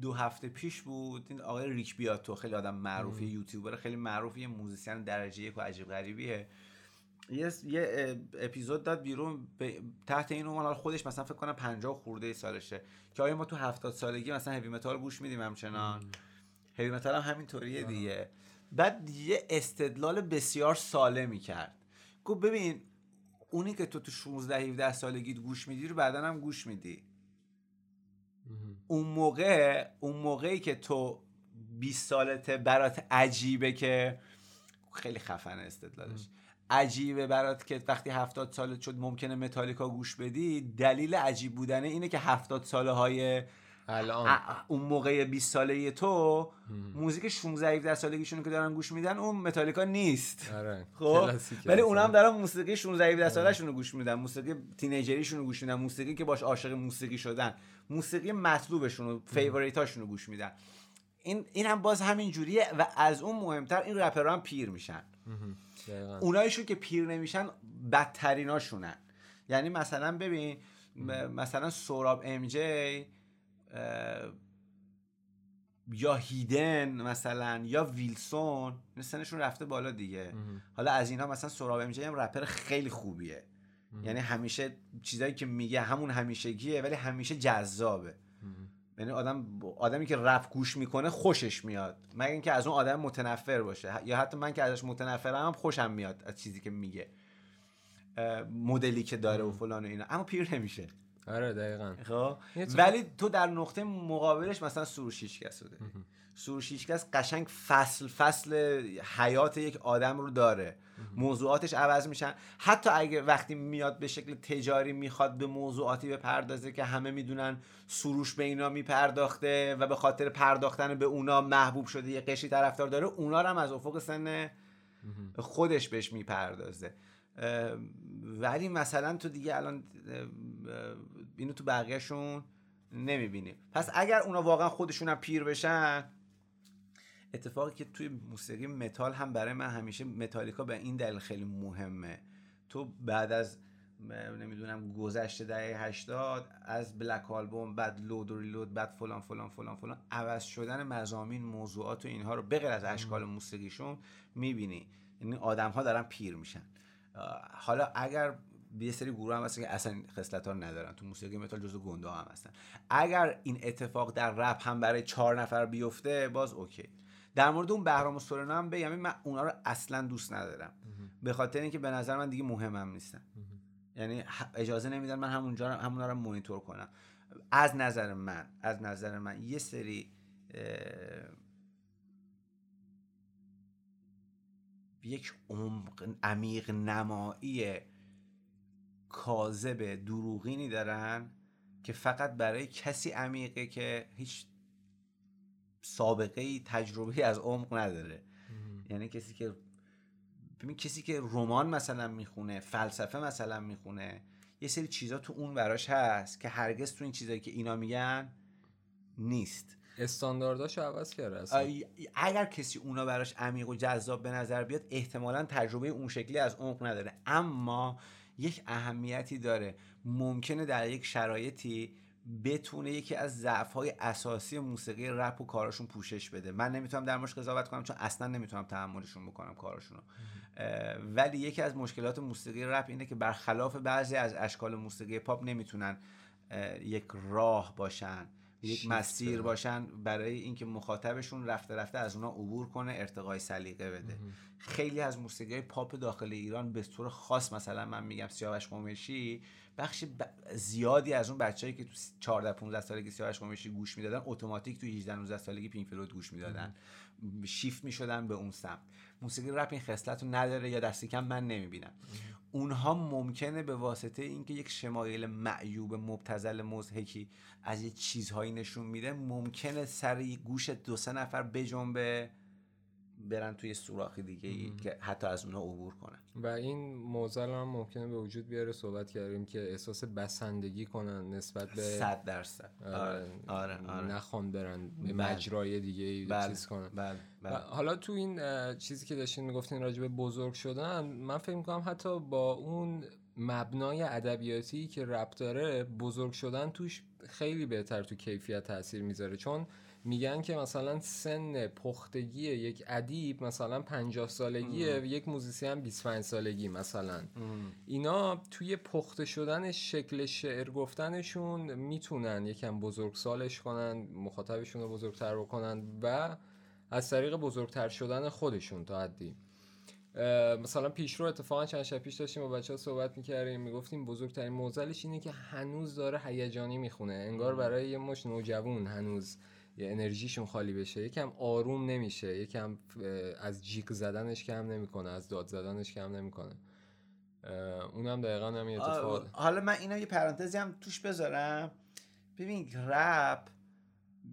دو هفته پیش بود. این آقای Rick Beato خیلی آدم معروفی یوتیوبر خیلی معروفی یه موزیسین درجه یک و عجیب غریبیه. یه یه اپیزود داد بیرون تحت این عنوان خودش مثلا فکر کنم 50 خورده سالشه که آیا ما تو 70 سالگی مثلا heavy metal گوش میدیم همچنان؟ heavy metal هم همینطوریه دیگه. بعد یه استدلال بسیار سالمی کرد گفت ببین اونی که تو تو 16 17 سالگی گوش میدی رو بعدا هم گوش میدی. اون موقع اون موقعی که تو 20 سالته برات عجیبه که خیلی خفن استدلالش. عجیبه برات که وقتی هفتاد سالت شد ممکنه متالیکا گوش بدی. دلیل عجیب بودنه اینه که هفتاد ساله های الان. اون موقع 20 ساله تو موزیک 16 17 سالگیشون که دارن گوش میدن اون متالیکا نیست. آره. خب؟ ولی اونا هم دارن موسیقی 16 17 سالشون رو گوش میدن موسیقی تینیجریشون رو گوش میدن موسیقی که باش عاشق موسیقی شدن موسیقی مطلوبشون رو فیوریتاشون رو گوش میدن. این این هم باز همین جوریه و از اون مهمتر این رپرها هم پیر میشن. اونایشون که پیر نمیشن بدتریناشونن. یعنی مثلا ببین مثلا سوراب ام جی یا هیدن مثلا یا ویلسون سنشون رفته بالا دیگه. حالا از اینا مثلا سوراب ام جی هم رپر خیلی خوبیه. یعنی همیشه چیزایی که میگه همون همیشگیه ولی همیشه جذابه. یعنی آدم آدمی که رپ گوش می‌کنه خوشش میاد. مگه اینکه از اون آدم متنفر باشه. یا حتی من که ازش متنفرم هم خوشم میاد از چیزی که میگه. مدلی که داره و فلان و اینا. اما پیر نمیشه. آره دقیقا. خب ولی تو در نقطه مقابلش مثلا سروش کس داری. سروش کس قشنگ فصل فصل حیات یک آدم رو داره. موضوعاتش عوض میشن. حتی اگه وقتی میاد به شکل تجاری می‌خواد به موضوعاتی بپردازه که همه می‌دونن سروش به اینا میپرداخته و به خاطر پرداختن به اونا محبوب شده یه قشی طرفدار داره اونا رو هم از افق سن خودش بهش می‌پردازه. ولی مثلا تو دیگه الان اینو تو بقیهشون نمی‌بینیم. پس اگر اونا واقعا خودشون هم پیر بشن اتفاقی که توی موسیقی متال هم برای من همیشه متالیکا به این دلیل خیلی مهمه. تو بعد از نمی‌دونم گذشته دهه 80 از Black Album بعد Load و Reload بعد فلان فلان فلان فلان عوض شدن مضامین موضوعات و اینها رو بغیر از اشکال موسیقیشون می‌بینی. یعنی آدم ها دارن پیر میشن. حالا اگر یه سری گروه هم هستن که اصلا خصلت ها ندارن. تو موسیقی متال جزو گنده هم هستن. اگر این اتفاق در رپ هم برای چهار نفر بیفته باز اوکی. در مورد اون بهرام و سورنا هم بگم. من اونا رو اصلا دوست ندارم. به خاطر اینکه به نظر من دیگه مهمم نیستن. یعنی اجازه نمیدن من همونجا همونا رو مونیتور کنم. از نظر من از نظر من یه سری یک عمق عمیق نمایی کاذب دروغینی دارن که فقط برای کسی عمیقه که هیچ سابقه ای تجربه از عمق نداره. یعنی کسی که ببین کسی که رمان مثلا می‌خونه فلسفه مثلا می‌خونه یه سری چیزا تو اون براش هست که هرگز تو این چیزایی که اینا میگن نیست. استاندارداشو عوض کرده اگر کسی اونا براش عمیق و جذاب به نظر بیاد احتمالا تجربه اون شکلی از عمق نداره. اما یک اهمیتی داره. ممکنه در یک شرایطی بتونه یکی از ضعف های اساسی موسیقی رپ و کاراشون پوشش بده. من نمی‌تونم در موردش قضاوت کنم چون اصلا نمی‌تونم تحملشون بکنم کاراشون ولی یکی از مشکلات موسیقی رپ اینه که برخلاف بعضی از اشکال موسیقی پاپ نمی‌تونن یک راه باشن. یک مسیر باشن برای اینکه مخاطبشون رفته رفته از اونا عبور کنه ارتقای سلیقه بده. خیلی از موسیقی پاپ داخل ایران به طور خاص مثلا من میگم سیاوش قمیشی بخش زیادی از اون بچه‌ای که تو 14 15 سالگی سیاوش قمیشی گوش می‌دادن اتوماتیک تو 18 19 سالگی پینک فلوید گوش می‌دادن. شیفت می‌شدن به اون سمت. موسیقی رپ این خصلت رو نداره یا دستی کم من نمی‌بینم. اونها ممکنه به واسطه اینکه یک شمایل معیوب مبتزل مزهکی از یه چیزهایی نشون میده ممکنه سر گوش دو سه نفر بجنبه. برن توی سوراخی دیگه ای که حتی از اونها عبور کنن و این موزل هم ممکنه به وجود بیاره صحبت کردیم که احساس بسندگی کنن نسبت به صد درصد آره آره, آره, آره. نخوان برن به بله. مجرای دیگه ای بله. چیز کنن بله. بله. حالا تو این چیزی که داشتین می‌گفتین راجع به بزرگ شدن من فکر می‌کنم حتی با اون مبنای ادبیاتی که رب داره بزرگ شدن توش خیلی بهتر تو کیفیت تاثیر می‌ذاره چون میگن که مثلا سن پختگی یک ادیب مثلا 50 سالگیه یک موزیسین 25 سالگی مثلا. اینا توی پخته شدن شکل شعر گفتنشون می‌تونن یکم بزرگ سالش کنن مخاطبشون رو بزرگتر بکنن و از طریق بزرگتر شدن خودشون تا حدی. مثلا پیشرو اتفاقا چند شب پیش داشتیم با بچه ها صحبت می‌کردیم می‌گفتیم بزرگترین موزلش اینه که هنوز داره هیجانی می‌خونه انگار برای یه مش نوجوان هنوز. یه انرژیشون خالی بشه. یکم آروم نمیشه. یکم از جیک زدنش کم نمی‌کنه. از داد زدنش کم نمی‌کنه. اونم دقیقا همین اتفاق حالا من اینا یه پرانتزی هم توش بذارم. ببین رپ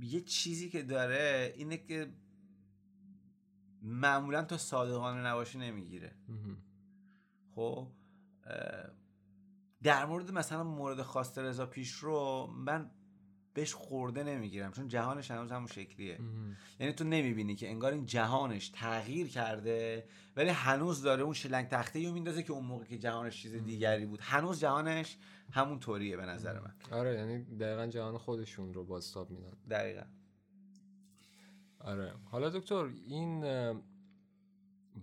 یه چیزی که داره اینه که معمولا تو صادقانه نباشی نمی‌گیره. خب در مورد مثلا مورد خواست رضا پیش رو من بهش خورده نمی‌گیرم چون جهانش هنوز همون شکلیه. یعنی تو نمی‌بینی که انگار این جهانش تغییر کرده ولی هنوز داره اون شلنگ تخته رو میندازه که اون موقع که جهانش چیز دیگری بود. هنوز جهانش همون طوریه به نظر من. آره یعنی دقیقا جهان خودشون رو بازتاب میدن. دقیقا. آره. حالا دکتر این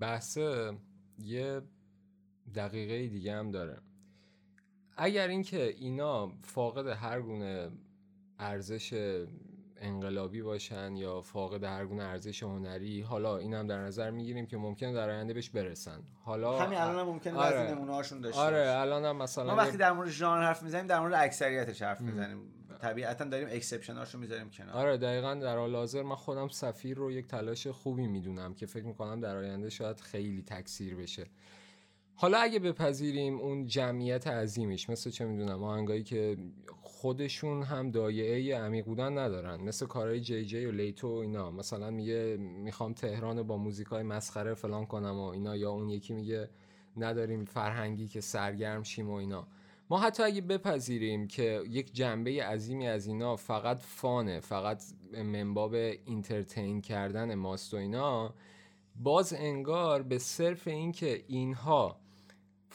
بحث یه دقیقه دیگه هم داره. اگر اینکه اینا فاقد هر گونه ارزش انقلابی باشن یا فاقد هر گونه ارزش هنری حالا اینم در نظر می‌گیریم که ممکنه در آینده بهش برسن. حالا همین الان هم ممکنه آره. بعضی نمونه هاشون داشته آره الان هم مثلا ما وقتی در مورد ژانر حرف می‌زنیم در مورد اکثریتش حرف می‌زنیم. طبیعتا داریم exception هاشو می‌ذاریم کنار. آره دقیقا در حال حاضر من خودم سفیر رو یک تلاش خوبی می‌دونم که فکر می‌کنم در آینده شاید خیلی تکثیر بشه. حالا اگه بپذیریم اون جمعیت عظیمیش مثل چه می‌دونم آهنگایی که خودشون هم داعیه عمیق بودن ندارن مثل کارهای جی جی و لیتو و اینا. مثلا میگه می‌خوام تهران با موزیکای مسخره فلان کنم و اینا یا اون یکی میگه نداریم فرهنگی که سرگرم شیم و اینا. ما حتی اگه بپذیریم که یک جنبه عظیمی از اینا فقط فانه فقط منباب اینترتین کردن ماست و اینا باز انگار به صرف اینکه اینها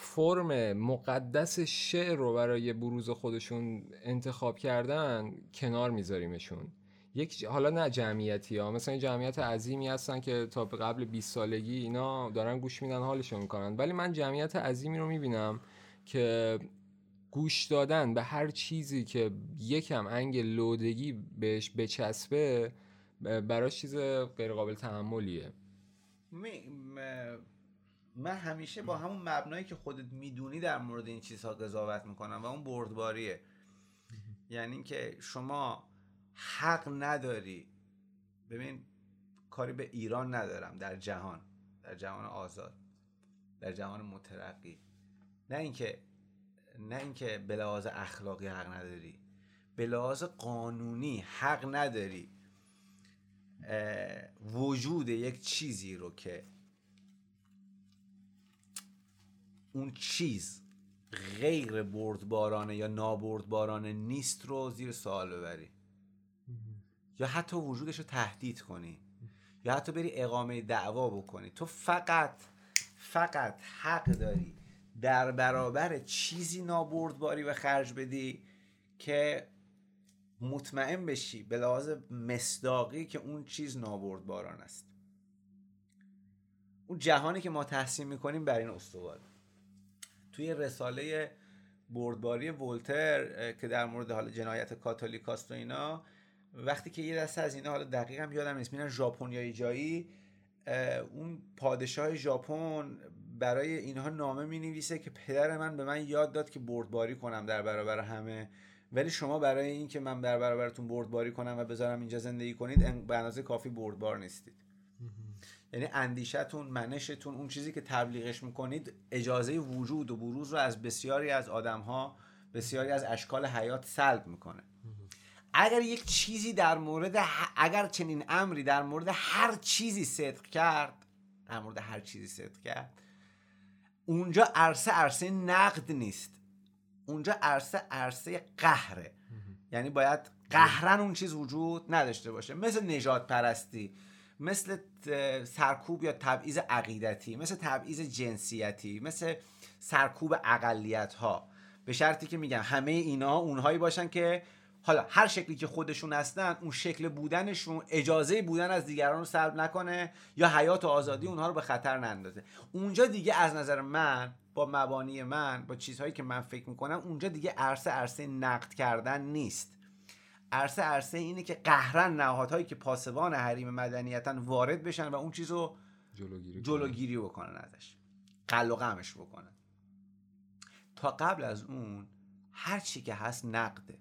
فرم مقدس شعر رو برای بروز خودشون انتخاب کردن کنار میذاریمشون. یک حالا نه جمعیتی ها مثلا جمعیت عظیمی هستن که تا قبل 20 سالگی اینا دارن گوش میدن حالشون می‌کنن. ولی من جمعیت عظیمی رو می‌بینم که گوش دادن به هر چیزی که یکم انگ لودگی بهش بچسبه براش چیز غیر قابل تحملیه من همیشه با همون مبنایی که خودت می‌دونی در مورد این چیزها قضاوت می‌کنم و اون بردباریه. یعنی اینکه شما حق نداری. ببین کاری به ایران ندارم در جهان. در جهان آزاد. در جهان مترقی. نه اینکه نه اینکه به لحاظ اخلاقی حق نداری. به لحاظ قانونی حق نداری. وجود یک چیزی رو که اون چیز غیر بردبارانه یا نابردبارانه نیست رو زیر سوال ببری. یا حتی وجودش رو تهدید کنی. یا حتی بری اقامه دعوا بکنی. تو فقط فقط حق داری در برابر چیزی نابردباری و خرج بدی که مطمئن بشی به لحاظ مصداقی که اون چیز نابردباران است. اون جهانی که ما تحسین می‌کنیم بر این استواره توی رساله بردباری ولتر که در مورد حال جنایت کاتولیکاست و اینا وقتی که یه دسته از اینا حالا دقیقا یادم نیست میرن ژاپن یا جایی اون پادشاه ژاپن برای اینها نامه می نویسه که پدر من به من یاد داد که بردباری کنم در برابر همه. ولی شما برای اینکه من در برابرتون بردباری کنم و بذارم اینجا زندگی کنید به اندازه کافی بردبار نیستید. یعنی اندیشتون منشتون اون چیزی که تبلیغش می‌کنید اجازه وجود و بروز رو از بسیاری از آدم ها بسیاری از اشکال حیات سلب می‌کنه. اگر یک چیزی در مورد اگر چنین امری در مورد هر چیزی صدق کرد در مورد هر چیزی صدق کرد اونجا عرصه عرصه نقد نیست. اونجا عرصه عرصه قهره. یعنی باید قهرن اون چیز وجود نداشته باشه. مثل نجات پرستی مثل سرکوب یا تبعیض عقیدتی مثل تبعیض جنسیتی مثل سرکوب اقلیت ها به شرطی که میگم همه اینا اونهایی باشن که حالا هر شکلی که خودشون هستن اون شکل بودنشون اجازه بودن از دیگران رو سلب نکنه یا حیات و آزادی اونها رو به خطر نندازه. اونجا دیگه از نظر من با مبانی من با چیزهایی که من فکر می‌کنم اونجا دیگه عرصه عرصه نقد کردن نیست. عرصه عرصه اینه که قهرن نهادهایی که پاسبان حریم مدنیتن وارد بشن و اون چیز رو جلوگیری, جلوگیری بکنن ازش. قل و قمش بکنن. تا قبل از اون هر چی که هست نقده.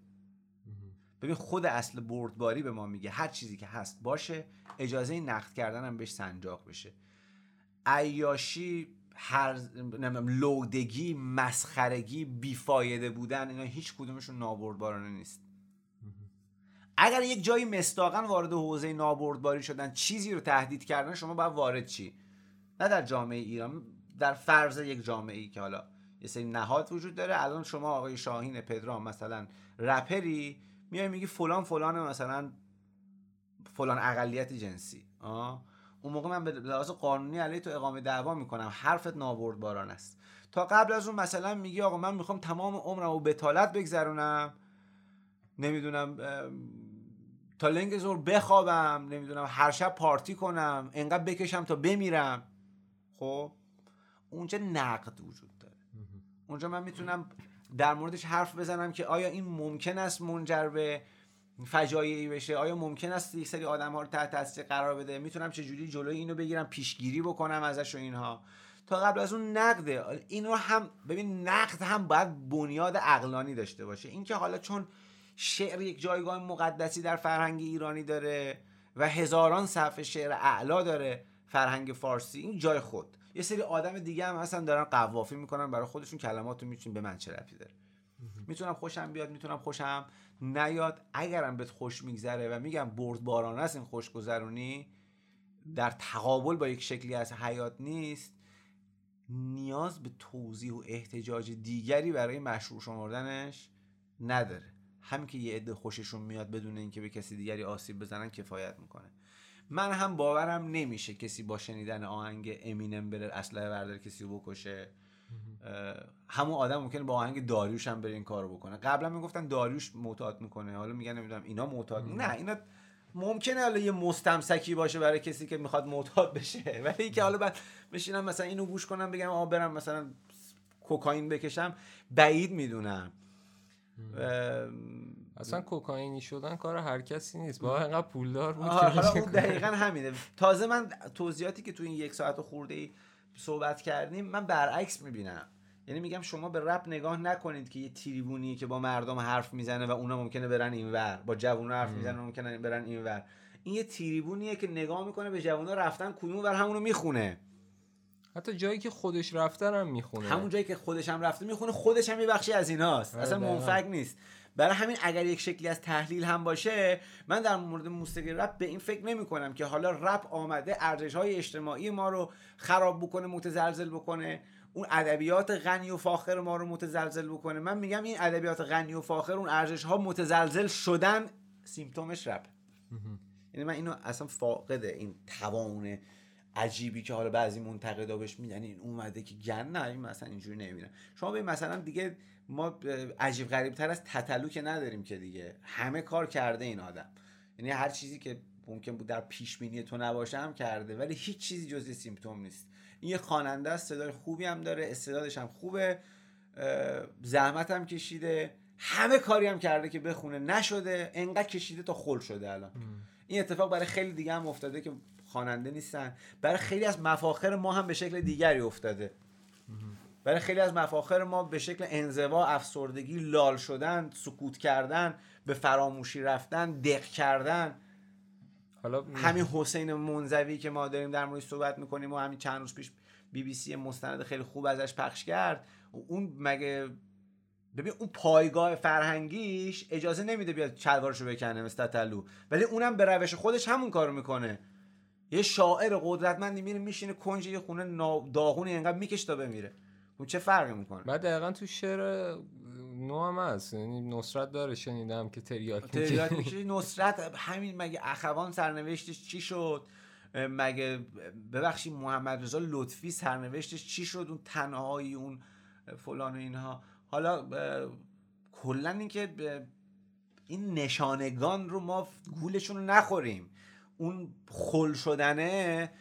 ببین خود اصل بردباری به ما میگه هر چیزی که هست باشه اجازه نقد کردن هم بهش سنجاق بشه. عیاشی هر لودگی مسخرگی بیفایده بودن اینا هیچ کدومشون نابردبارانه نیست. اگر یک جایی مستاقا وارد حوزه نابردباری شدن چیزی رو تهدید کردن شما باید وارد چی؟ نه در جامعه ایران در فرض یک جامعه ای که حالا یه سری نهاد وجود داره. الان شما آقای شاهین پدرام مثلا رپری میای میگی فلان فلان مثلا فلان اقلیت جنسی. آه؟ اون موقع من به لحاظ قانونی علیه تو اقامه دعوا می‌کنم. حرفت نابردباران است. تا قبل از اون مثلا میگی آقا من می‌خوام تمام عمرم و بتالت بگذرونم. نمی‌دونم تا لنگ زور بخوابم نمی‌دونم هر شب پارتی کنم انقدر بکشم تا بمیرم. خب اونجا نقد وجود داره. اونجا من می‌تونم در موردش حرف بزنم که آیا این ممکن است منجر به فجایعی بشه؟ آیا ممکن است یک سری آدم ها رو تحت تاثیر قرار بده؟ می‌تونم چجوری جلوی اینو بگیرم پیشگیری بکنم ازش و اینها؟ تا قبل از اون نقده این رو هم ببین نقد هم باید بنیاد عقلانی داشته باشه. اینکه حالا چون شعر یک جایگاه مقدسی در فرهنگ ایرانی داره و هزاران صفحه شعر اعلا داره فرهنگ فارسی. این جای خود. یه سری آدم دیگه هم هستن دارن قوافی می‌کنن برای خودشون کلماتو میچین به من چه رفتی داره؟ می‌تونم خوشم بیاد می‌تونم خوشم نیاد. اگرم بهت خوش میگذره و میگم بردبارانه است این خوشگذرونی در تقابل با یک شکلی از حیات نیست نیاز به توضیح و احتجاج دیگری برای مشروع شمردنش نداره. همین که یه عده خوششون میاد بدون اینکه به کسی دیگری آسیب بزنن کفایت می‌کنه. من هم باورم نمیشه کسی با شنیدن آهنگ امینم بره اسلحه بردار کسی بکشه. همون آدم ممکنه با آهنگ داریوش هم بره این کارو بکنه. قبلا می‌گفتن داریوش معتاد می‌کنه. حالا میگن نمی‌دونم اینا معتاد نه اینا ممکنه حالا یه مستمسکی باشه برای کسی که می‌خواد معتاد بشه. ولی اینکه حالا بعد بشینم مثلا اینو گوش کنم بگم آ برم مثلا کوکائین بکشم بعید می‌دونم. اصلا کوکائینی شدن کار هر کسی نیست. با اینقدر پولدار بود حالا اون دقیقا همینه. تازه من توضیحاتی که تو این یک ساعت خورده ای صحبت کردیم من برعکس می‌بینم. یعنی میگم شما به رپ نگاه نکنید که یه تریبونی که با مردم حرف می‌زنه و اونا ممکنه برن اینور با جوونا حرف می‌زنه ممکنه برن اینور این یه تریبونیه که نگاه می‌کنه به جوونا رفتن کدوم ور همونو می‌خونه. حتی جایی که خودش رفته هم می‌خونه. همون جایی که خودش هم رفته می‌خونه خودش هم یه بخشی از ایناست. اصلا منفک نیست. برای همین اگر یک شکلی از تحلیل هم باشه من در مورد موسیقی رپ به این فکر نمی کنم که حالا رپ آمده ارزش های اجتماعی ما رو خراب بکنه متزلزل بکنه. اون ادبیات غنی و فاخر ما رو متزلزل بکنه. من میگم این ادبیات غنی و فاخر اون ارزش ها متزلزل شدن سیمتومش رپ. یعنی من اینو اصلا فاقده این توان عجیبی که حالا بعضی منتقدا بهش میدن این اومده که گن نه این مثلا اینجوری نمی‌بینم شما به مثلا دیگه ما عجیب غریب تر از تتلو که نداریم که دیگه. همه کار کرده این آدم. یعنی هر چیزی که ممکن بود در پیش بینی تو نباشه هم کرده ولی هیچ چیزی جز سیمتوم نیست. این یه خواننده است صدای خوبی هم داره استعدادش هم خوبه زحمت هم کشیده همه کاری هم کرده که بخونه. نشده انقدر کشیده تا خل شده الان. این اتفاق برای خیلی دیگه هم افتاده که خواننده نیستن. برای خیلی از مفاخر ما هم به شکل دیگری افتاده. برای خیلی از مفاخر ما به شکل انزوا افسردگی لال شدن سکوت کردن به فراموشی رفتن دق کردن. حالا همین حسین منزوی که ما داریم در موردش صحبت می‌کنیم و همین چند روز پیش بی بی سی مستند خیلی خوب ازش پخش کرد. اون مگه ببین اون پایگاه فرهنگیش اجازه نمیده بیاد چلوارشو بکنه مثل تلو ولی اونم به روش خودش همون کارو می‌کنه. یه شاعر قدرتمندی میره میشینه کنج یه خونه داغونی انقدر میکش تا بمیره. اون چه فرقی می‌کنه؟ بعد دقیقا تو شعر نو هم هست. یعنی نصرت داره شنیدم که تریاک میشه نصرت همین مگه اخوان سرنوشتش چی شد؟ مگه ببخشید محمد رضا لطفی سرنوشتش چی شد؟ اون تنهایی اون فلان و اینها. حالا کلا اینکه این نشانگان رو ما گولشون رو نخوریم. اون خل شدنه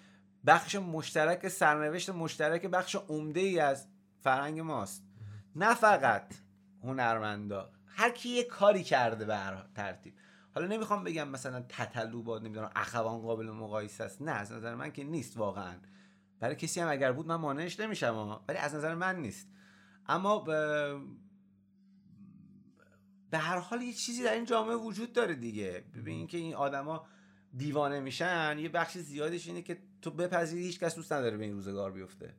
بخش مشترک سرنوشت مشترک بخش عمده ای از فرهنگ ماست. نه فقط هنرمندا هر کی یه کاری کرده به ترتیب. حالا نمی‌خوام بگم مثلا تتلو با نمی‌دونم اخوان قابل مقایسه است. نه از نظر من که نیست واقعا. برای کسی هم اگر بود من مانعش نمیشم ولی از نظر من نیست. اما به, به هر حال یه چیزی در این جامعه وجود داره دیگه. ببین که این آدما دیوانه میشن یه بخش زیادش اینه که تو بپذیری هیچ کس دوست نداره به این روزگار بیفته.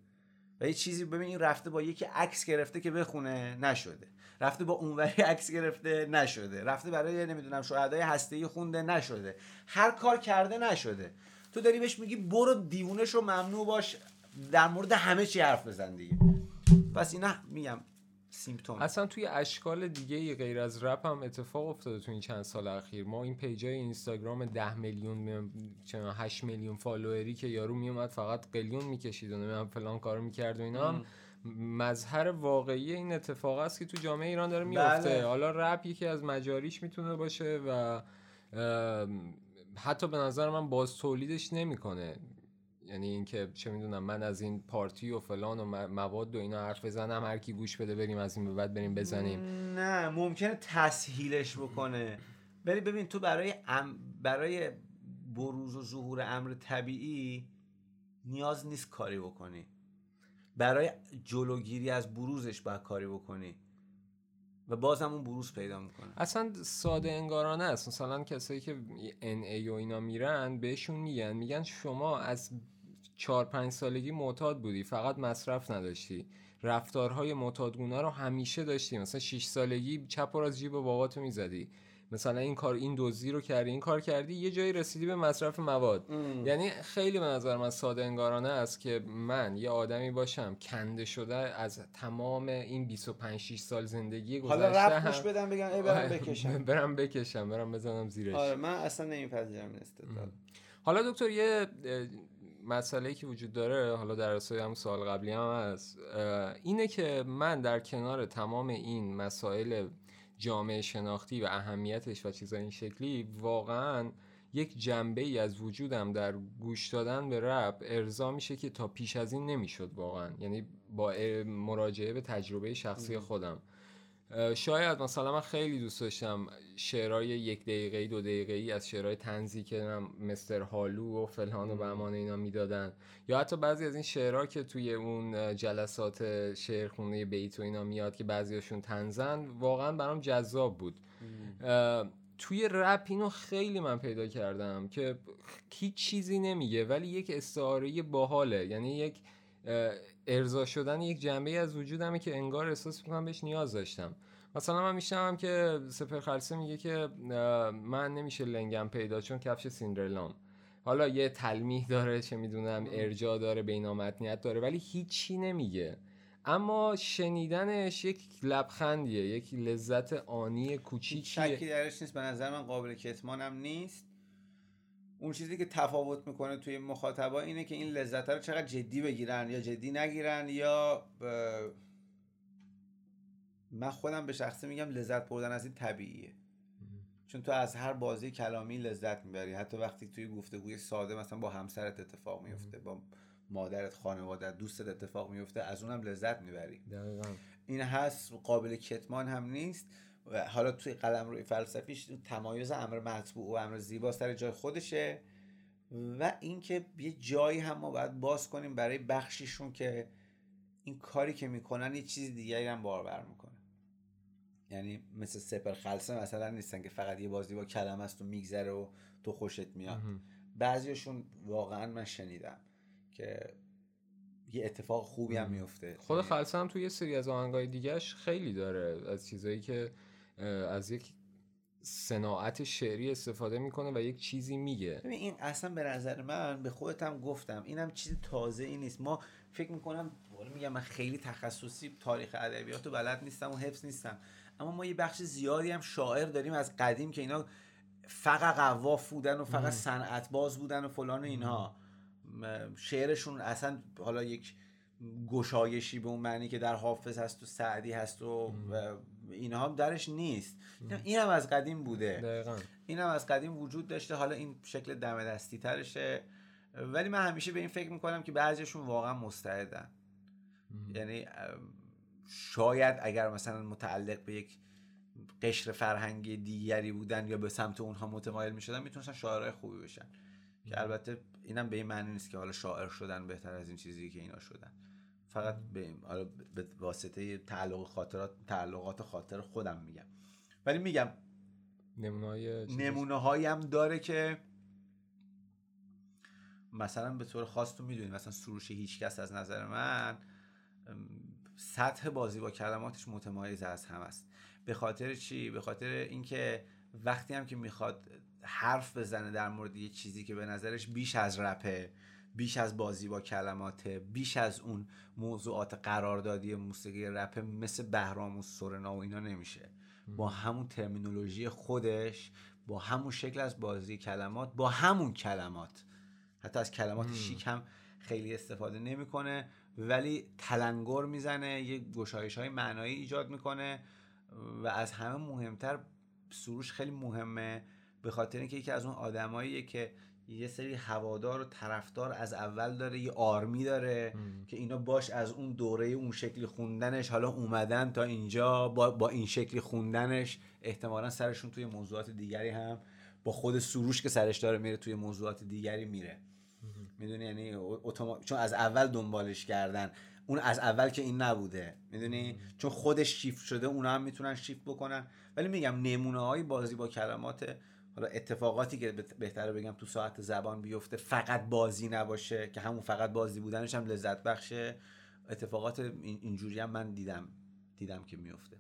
و یه چیزی ببین این رفته با یکی عکس گرفته که بخونه نشده. رفته با اونوری عکس گرفته نشده. رفته برای نمی‌دونم شهدای هسته خونده نشده. هر کار کرده نشده. تو داری بهش میگی برو دیوونش رو ممنوع باش در مورد همه چی حرف بزن دیگه. پس اینا میگم. symptom. اصلا توی اشکال دیگه غیر از رپ هم اتفاق افتاده تو این چند سال اخیر. ما این پیجای اینستاگرام 10 میلیون 8 میلیون فالووری که یارو میومد فقط قلیون می‌کشید و نمی‌دونم فلان کارو می‌کرد و اینا هم مظهر واقعی این اتفاق است که تو جامعه ایران داره میفته بله. حالا رپ یکی از مجاریش می‌تونه باشه و حتی به نظر من باز تولیدش نمی‌کنه. یعنی اینکه چه می‌دونم من از این پارتی و فلان و مواد و اینا حرف بزنم هر کی گوش بده بریم از این به بعد بریم بزنیم. نه ممکنه تسهیلش بکنه. ولی ببین تو برای برای بروز و ظهور امر طبیعی نیاز نیست کاری بکنی. برای جلوگیری از بروزش باید کاری بکنی. و بازم اون بروز پیدا می‌کنه. اصلا ساده انگارانه است. مثلا کسایی که ان ای و اینا میرن بهشون میگن. میگن شما از چهار پنج سالگی معتاد بودی فقط مصرف نداشتی. رفتارهای معتادگونه رو همیشه داشتی. مثلا 6 سالگی چپ از جیب باباتو می‌زدی. مثلا این کار این دوزی رو کردی این کار کردی یه جایی رسیدی به مصرف مواد. یعنی خیلی به نظر من ساده انگارانه است که من یه آدمی باشم کنده شده از تمام این 25 6 سال زندگی گذشته حالا رفت بدم بگم ای برم بکشم. برم بکشم برم بزنم زیرش. آره من اصلا نمیپذیرم استدلال حالا دکتر یه مسئله که وجود داره حالا در هم سال قبلی هم هست اینه که من در کنار تمام این مسائل جامعه شناختی و اهمیتش و چیزای این شکلی واقعا یک جنبه ای از وجودم در گوش دادن به رپ ارضا میشه که تا پیش از این نمی‌شد واقعا. یعنی با مراجعه به تجربه شخصی خودم. شاید مثلا من خیلی دوست داشتم شعرهای یک دقیقه دو دقیقه ای از شعرهای تنزی که مستر هالو و فلان و بهمان اینا می‌دادن. یا حتی بعضی از این شعرها که توی اون جلسات شعرخونه بیت و اینا میاد که بعضیاشون تنزن واقعا برام جذاب بود. توی رپ اینو خیلی من پیدا کردم که هیچ چیزی نمیگه ولی یک استعاره باحاله. یعنی یک ارضا شدن یک جنبه از وجودمه که انگار احساس می‌کنم بهش نیاز داشتم. مثلا من میشنم که سپر خلصه میگه که من نمیشه لنگم پیدا چون کفش سیندرلام. حالا یه تلمیح داره چه می‌دونم ارجا داره بینامتنیت داره ولی هیچی نمیگه. اما شنیدنش یک لبخندیه یک لذت آنی کوچیکیه. شکی درش نیست. به نظر من قابل کتمانم نیست. اون چیزی که تفاوت می‌کنه توی مخاطبا اینه که این لذت رو چقدر جدی بگیرن یا جدی نگیرن یا من خودم به شخصه میگم لذت بردن از این طبیعیه. چون تو از هر بازی کلامی لذت می‌بری. حتی وقتی توی گفتگوی ساده مثلا با همسرت اتفاق میفته با مادرت خانواده دوستت اتفاق میفته از اونم لذت می‌بری. این هست قابل کتمان هم نیست. حالا توی قلم روی فلسفیش تمایز امر مطبوع و امر زیبا سر جای خودشه و اینکه یه جایی هم ما باید باز کنیم برای بخشیشون که این کاری که می‌کنن یه چیز دیگری هم باربر می‌کنه. یعنی مثل سپر خلصه مثلا نیستن که فقط یه بازی با کلم است و میگذره و تو خوشت میاد. بعضیشون واقعا من شنیدم که یه اتفاق خوبی هم میفته خود یعنی خلصه هم توی یه سری از آهنگای دیگهش خیلی داره از چیزایی که از یک صناعت شعری استفاده می‌کنه و یک چیزی میگه. این اصلا به نظر من به خودتم گفتم اینم چیز تازه ای نیست. ما فکر می‌کنم میگم من خیلی تخصصی تاریخ ادبیات و بلد نیستم و حفظ نیستم اما ما یه بخش زیادی هم شاعر داریم از قدیم که اینا فقط قواف بودن و فقط صنعت باز بودن و فلان و اینها. شعرشون اصلا حالا یک گشایشی به اون معنی که در حافظ هست و سعدی هست و اینها درش نیست. این هم از قدیم بوده. دقیقا. این هم از قدیم وجود داشته. حالا این شکل دم دستی ترشه ولی من همیشه به این فکر می‌کنم که بعضیشون واقعا مستعدن. یعنی شاید اگر مثلا متعلق به یک قشر فرهنگی دیگری بودن یا به سمت اونها متمایل می‌شدن می‌تونستن شاعرای خوبی بشن. که البته اینم به این معنی نیست که حالا شاعر شدن بهتر از این چیزی که اینا شدن. فقط به به واسطه تعلق خاطرات تعلقات خاطر خودم میگم. ولی میگم نمونه هایی هم داره که مثلا به طور خاص تو می‌دونی مثلا سروش هیچکس از نظر من سطح بازی با کلماتش متمایز از هم است. به خاطر چی؟ به خاطر اینکه وقتی هم که می‌خواد حرف بزنه در مورد یه چیزی که به نظرش بیش از رپه بیش از بازی با کلمات بیش از اون موضوعات قراردادی موسیقی رپ مثل بهرام و سورنا و اینا نمیشه. با همون ترمینولوژی خودش با همون شکل از بازی کلمات با همون کلمات. حتی از کلمات شیک هم خیلی استفاده نمی‌کنه ولی تلنگر می‌زنه یه گشایش های معنایی ایجاد می‌کنه و از همه مهمتر سروش خیلی مهمه به خاطر اینکه یکی از اون آدماییه که یه سری هوادار و طرفدار از اول داره یه آرمی داره که اینا باش از اون دوره اون شکلی خوندنش حالا اومدن تا اینجا با, با این شکلی خوندنش احتمالا سرشون توی موضوعات دیگری هم با خود سروش که سرش داره میره توی موضوعات دیگری میره. می‌دونی؟ یعنی چون از اول دنبالش کردن. اون از اول که این نبوده. می‌دونی؟ چون خودش شیفت شده اونا هم می‌تونن شیفت بکنن. ولی میگم نمونه های بازی با کلمات حالا اتفاقاتی که بهتره بگم تو ساعت زبان بیفته فقط بازی نباشه که همون فقط بازی بودنش هم لذت بخشه اتفاقات اینجوری هم من دیدم دیدم که میفته.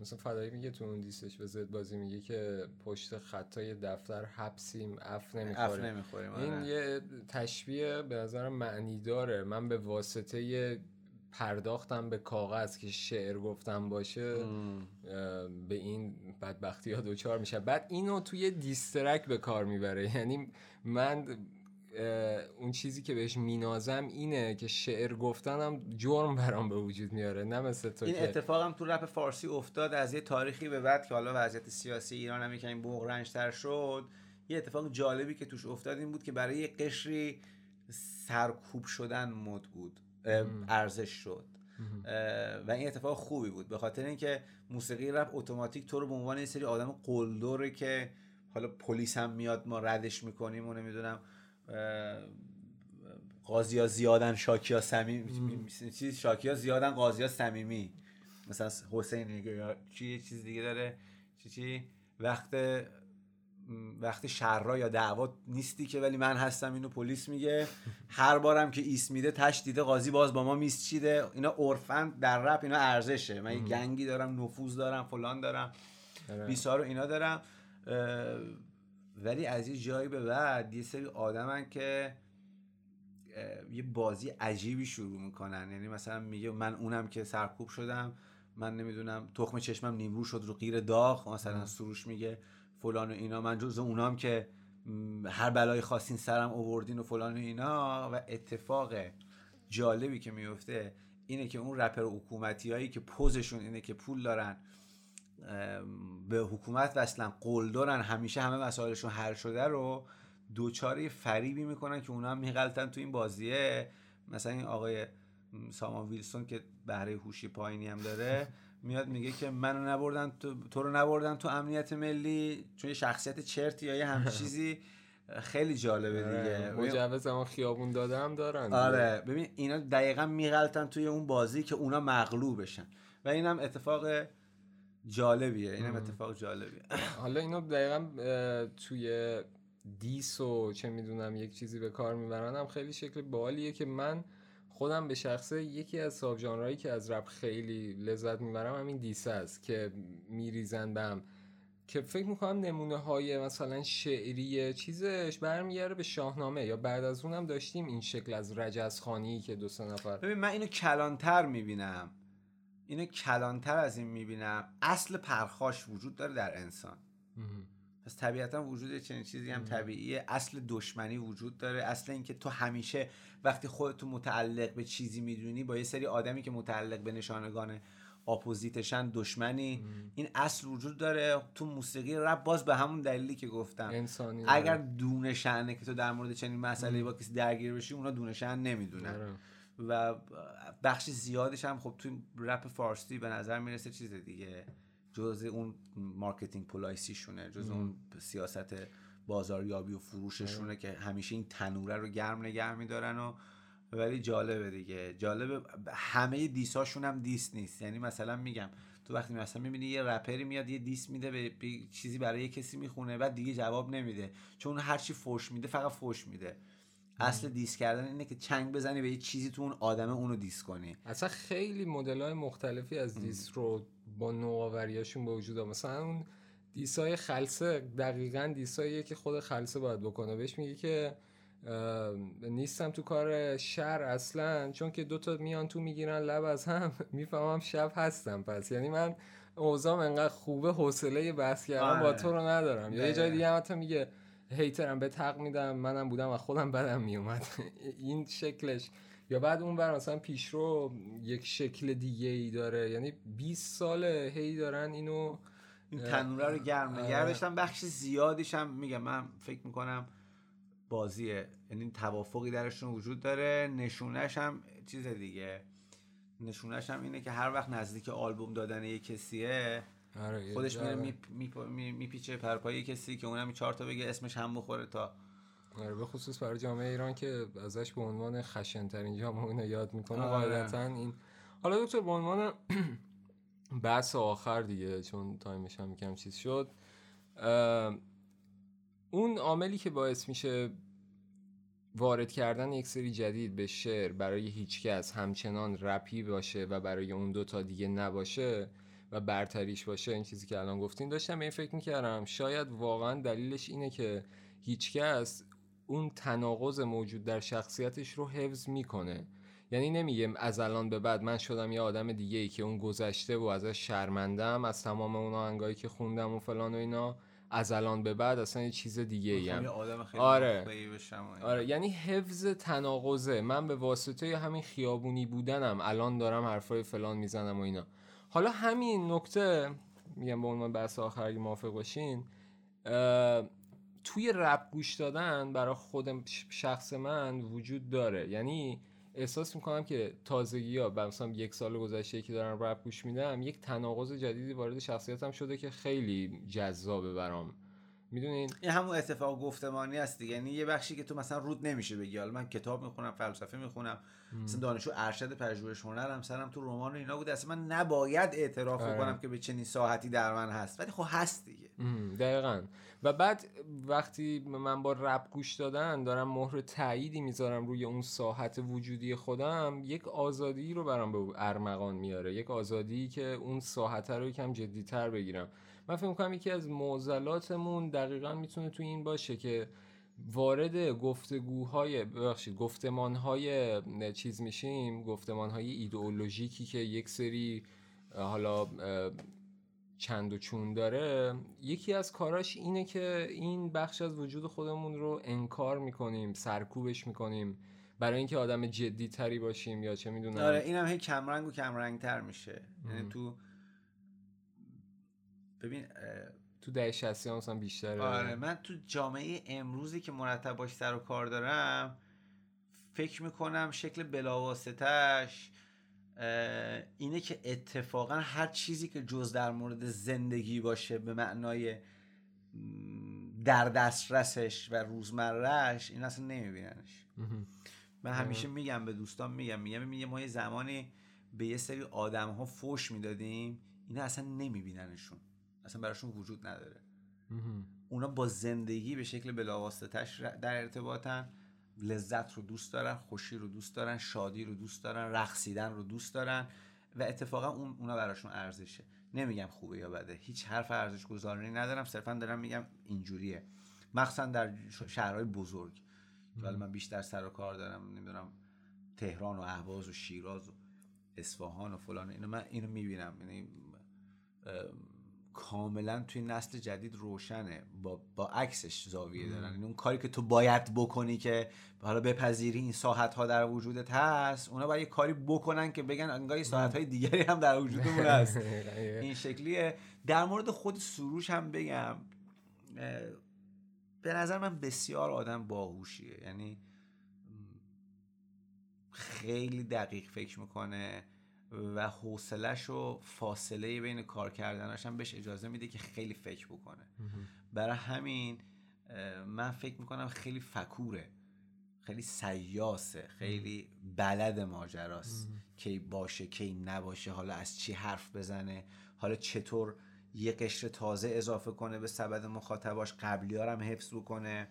مثلا فدایی میگه تو اون دیستش به زد بازی میگه که پشت خطای دفتر حبسیم اف نمی‌خوریم, نمی‌خوریم این آره. یه تشبیه به نظر معنی داره. من به واسطه پرداختم به کاغذ که شعر گفتم باشه به این بدبختی ها دوچار میشه. بعد اینو توی دیسترک به کار می‌بره. یعنی من اون چیزی که بهش مینازم اینه که شعر گفتنم جرم برام به وجود میاره. نه مثل تو این اتفاقم تو رپ فارسی افتاد از یه تاریخی به بعد که حالا وضعیت سیاسی ایران هم یکمی بغرنجتر شد یه اتفاق جالبی که توش افتاد این بود که برای یه قشری سرکوب شدن مد بود. ارزش شد. و این اتفاق خوبی بود. به خاطر اینکه موسیقی رپ اتوماتیک تو رو به عنوان یه سری آدم قلدره که حالا پلیس هم میاد ما ردش می‌کنیم و نمی‌دونم قاضی ها زیادن شاکی ها سمیم چیز شاکی ها زیادن قاضی ها سمیمی مثلا حسین چی چیز دیگه داره. چی چی؟ وقت وقتی شررا یا دعوا نیستی که ولی من هستم اینو پلیس میگه. هر بارم که ایست میده تش دیده قاضی باز با ما میست چیده. اینا عرفن در رپ اینا ارزشه. من یه گنگی دارم نفوذ دارم فلان دارم. آره. بیسار اینا دارم. ولی از یه جایی به بعد یه سری آدمن که یه بازی عجیبی شروع می‌کنن. یعنی مثلا میگه من اونم که سرکوب شدم من نمی‌دونم تخم چشمم نیمرو شد رو غیر داغ. مثلا سروش میگه فلان و اینا. من جز اونام که هر بلای خواستین سرم اووردین و فلان و اینا. و اتفاق جالبی که میفته اینه که اون رپر حکومتی هایی که پوزشون اینه که پول دارن به حکومت وصلن قلدرن همیشه همه مسائلشون حل شده رو دوچاره فریبی می‌کنن که اونا هم میغلطن تو این بازیه. مثلا این آقای سامان ویلسون که بهره هوشی پایینی هم داره میاد میگه که منو نبردن تو, تو رو نبردن تو امنیت ملی چون یه شخصیت چرتی یا یه هم چیزی خیلی جالبه آره، دیگه. مجوز هم خیابون داده هم دارن آره ببین اینا دقیقا میغلطن توی اون بازی که اونا مغلوبشن و اینم اتفاق جالبیه اینم اتفاق جالبیه. حالا اینو دقیقا توی دیس و چه می‌دونم یک چیزی به کار می‌برن هم خیلی شکل بالیه که من خودم به شخصه یکی از ساب که از رپ خیلی لذت می‌برم همین دیس است که میریزن بهم که فکر می‌کنم نمونه های مثلا شعری چیزش برمیگرده به شاهنامه یا بعد از اونم داشتیم این شکل از رجز خانی که دو سه نفر. ببین من اینو کلانتر می‌بینم. اینو کلانتر از این می‌بینم. اصل پرخاش وجود داره در انسان. پس طبیعتا وجود چنین چیزی هم طبیعیه. اصل دشمنی وجود داره. اصل اینکه تو همیشه وقتی خودتو متعلق به چیزی می‌دونی با یه سری آدمی که متعلق به نشانگان opposite شن دشمنی. این اصل وجود داره. تو موسیقی رپ باز به همون دلیلی که گفتم. انسانی اگر دون شأنه که تو در مورد چنین مسئله با کسی درگیر بشی اونا دون شأن نمی‌دونن. آره. و بخش زیادش هم خب تو رپ فارسی به نظر می‌رسه چیز دیگه. جز اون marketing policy شونه جز اون سیاست بازاریابی و فروششونه آره. که همیشه این تنوره رو گرم نگه میدارن و ولی جالبه دیگه. جالبه همه diss اشون هم diss نیست. یعنی مثلا میگم تو وقتی مثلا می‌بینی یه رپری میاد یه diss میده به چیزی برای یه کسی می‌خونه بعد دیگه جواب نمیده. چون هرچی فوش میده فقط فوش میده. اصل دیس کردن اینه که چنگ بزنی به یه چیزی تو اون آدمه اونو دیس کنی. اصلا خیلی مدل های مختلفی از دیس رو با نوآوریاشون به وجود مثلا اون دیسای خلصه دقیقا دیساییه که خود خلصه باید بکنه. بهش میگه که نیستم تو کار شر اصلا چون که دوتا میان تو می‌گیرن لب از هم می‌فهمم شب هستم. پس یعنی من اوزام انقدر خوبه حوصله بحث کردن با آره. تو رو ندارم. یا یه جای دیگه هم میگه هیترم به تق میدم منم بودم و خودم بدم میومد. این شکلش. یا بعد اون بر مثلا پیشرو یک شکل دیگه ای داره. یعنی 20 ساله هی دارن اینو این تنوره رو گرم نگه آره. بخش زیادیش هم میگم من فکر می‌کنم بازیه. یعنی توافقی درشون وجود داره. نشونش هم چیز دیگه. نشونش هم اینه که هر وقت نزدیک آلبوم دادن یه کسیه آره خودش میره میپیچه پر و پای کسی که اونم چهار تا بگه اسمش هم بخوره تا به خصوص برای جامعه ایران که ازش به عنوان خشن ترین جامعه اینو یاد می‌کنه آره. قاعدتا این حالا دکتر به عنوان بحث آخر دیگه چون تایمش هم کم چیز شد اون عاملی که باعث میشه وارد کردن یک سری جدید به شعر برای هیچکس همچنان رپی باشه و برای اون دوتا دیگه نباشه و برتریش باشه این چیزی که الان گفتین داشتم این فکر می‌کردم شاید واقعا دلیلش اینه که هیچکس اون تناقض موجود در شخصیتش رو حفظ می‌کنه یعنی نمیگه از الان به بعد من شدم یه آدم دیگه ای که اون گذشته و ازش شرمندم از تمام اون آهنگایی که خوندم و فلان و اینا از الان به بعد اصلا یه چیز دیگه ای هم. آره. آره یعنی حفظ تناقضه من به واسطه همین خیابونی بودنم الان دارم حرفای فلان می‌زنم و اینا حالا همین نکته میگم به عنوان بحث آخری موافق باشین توی رپ گوش دادن برای خودم شخص من وجود داره. یعنی احساس می‌کنم که تازگی ها مثلا یک سال گذشته که دارم رپ گوش میدم یک تناقض جدیدی وارد شخصیتم شده که خیلی جذابه برام. می‌دونین؟ این همون اتفاق گفتمانی هست دیگه. یعنی یه بخشی که تو مثلا رود نمیشه بگی. حالا من کتاب می‌خونم فلسفه می‌خونم. مثلا دانشجو ارشد پژوهش هنرم سرم تو رمان و اینا بود اصلا من نباید اعتراف آره. کنم که به چنین ساحتی در من هست. ولی خب هست دیگه. دقیقا. و بعد وقتی من با رپ گوش دادن دارم مهر تأییدی می‌ذارم روی اون ساحت وجودی خودم یک آزادی رو برام به ارمغان میاره. یک آزادی که اون ساحت رو یکم جدیتر بگیرم. من فکر می‌کنم یکی از معضلاتمون دقیقا می‌تونه تو این باشه که وارد گفتگوهای ببخشید گفتمانهای چیز میشیم گفتمانهای ایدئولوژیکی که یک سری حالا چند و چون داره یکی از کاراش اینه که این بخش از وجود خودمون رو انکار می‌کنیم سرکوبش می‌کنیم برای اینکه آدم جدی تری باشیم یا چه می‌دونم. آره اینم هی کمرنگ و کمرنگ تر میشه یعنی تو ببین تو ده شستی مثلا بیشتره. آره من تو جامعه امروزی که مرتب باش سر و کار دارم فکر می‌کنم شکل بلاواسطش اینه که اتفاقا هر چیزی که جز در مورد زندگی باشه به معنای در دسترسش و روزمرهش این اصلا نمیبیننش. من همیشه میگم به دوستان میگم میگم یه ما یه زمانی به یه سری آدم ها فوش می‌دادیم اینا اصلا نمیبیننشون. اصلا براشون وجود نداره. اونا با زندگی به شکل بلاواسطش در ارتباطن. لذت رو دوست دارن خوشی رو دوست دارن شادی رو دوست دارن رقصیدن رو دوست دارن و اتفاقا اون اونا براشون ارزشه. نمیگم خوبه یا بده. هیچ حرف ارزش گذاری ندارم صرفا دارم میگم اینجوریه. مخصوصا در شهرهای بزرگ. ولی من بیشتر سر و کار دارم نمی‌دونم تهران و اهواز و شیراز و اصفهان و فلان اینو من اینو می‌بینم. یعنی کاملا توی نسل جدید روشنه. با, با عکسش زاویه دارن. یعنی اون کاری که تو باید بکنی که حالا بپذیری این ساحت ها در وجودت هست اونا باید یه کاری بکنن که بگن انگار ساحت های دیگری هم در وجودمون هست. این شکلیه. در مورد خود سروش هم بگم به نظر من بسیار آدم باهوشیه. یعنی خیلی دقیق فکر می‌کنه. و حوصلش و فاصله بین کار کردنش هم بهش اجازه میده که خیلی فکر بکنه. برای همین من فکر می‌کنم خیلی فکوره خیلی سیاسه خیلی بلد ماجراست کی باشه کی نباشه حالا از چی حرف بزنه حالا چطور یه قشر تازه اضافه کنه به سبد مخاطباش قبلی هم حفظ بکنه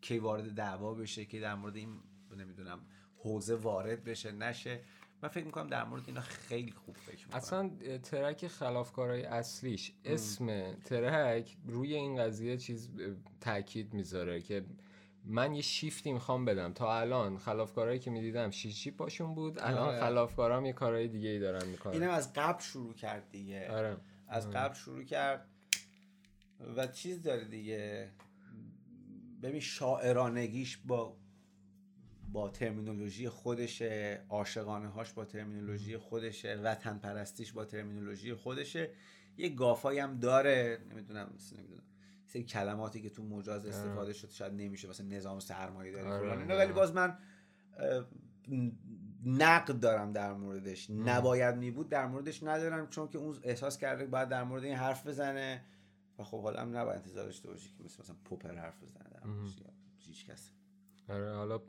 کی وارد دعوا بشه که در مورد این نمی‌دونم حوزه وارد بشه نشه. من فکر می‌کنم در مورد اینا خیلی خوب فکر می‌کنم اصلا ترک خلافکارای اصلیش اسم ترک روی این قضیه چیز تاکید می‌ذاره که من یه شیفتی می‌خوام بدم تا الان خلافکارایی که می‌دیدم شیشی پاشون بود الان آره. خلافکارام یه کارهای دیگه ای دارن می‌کنن اینم از قبل شروع کرد دیگه آره. از آره. قبل شروع کرد و چیز داره دیگه ببین شاعرانگیش با با ترمینولوژی خودشه عاشقانه هاش با ترمینولوژی خودشه وطن پرستیش با ترمینولوژی خودشه یه گافایی هم داره. نمی‌دونم نمی‌دونم سری کلماتی که تو مجاز آره. استفاده شد شاید نمیشه مثلا نظام سرمایه داری آره،. ولی باز من نقد دارم در موردش. نباید می بود در موردش ندارم چون که اون احساس کرده باید در مورد این حرف بزنه. و خب حالا هم نباید انتظار داشته باشی که مثل مثلا پوپر حرف بزنه در موردش هیچ کس. آره حالا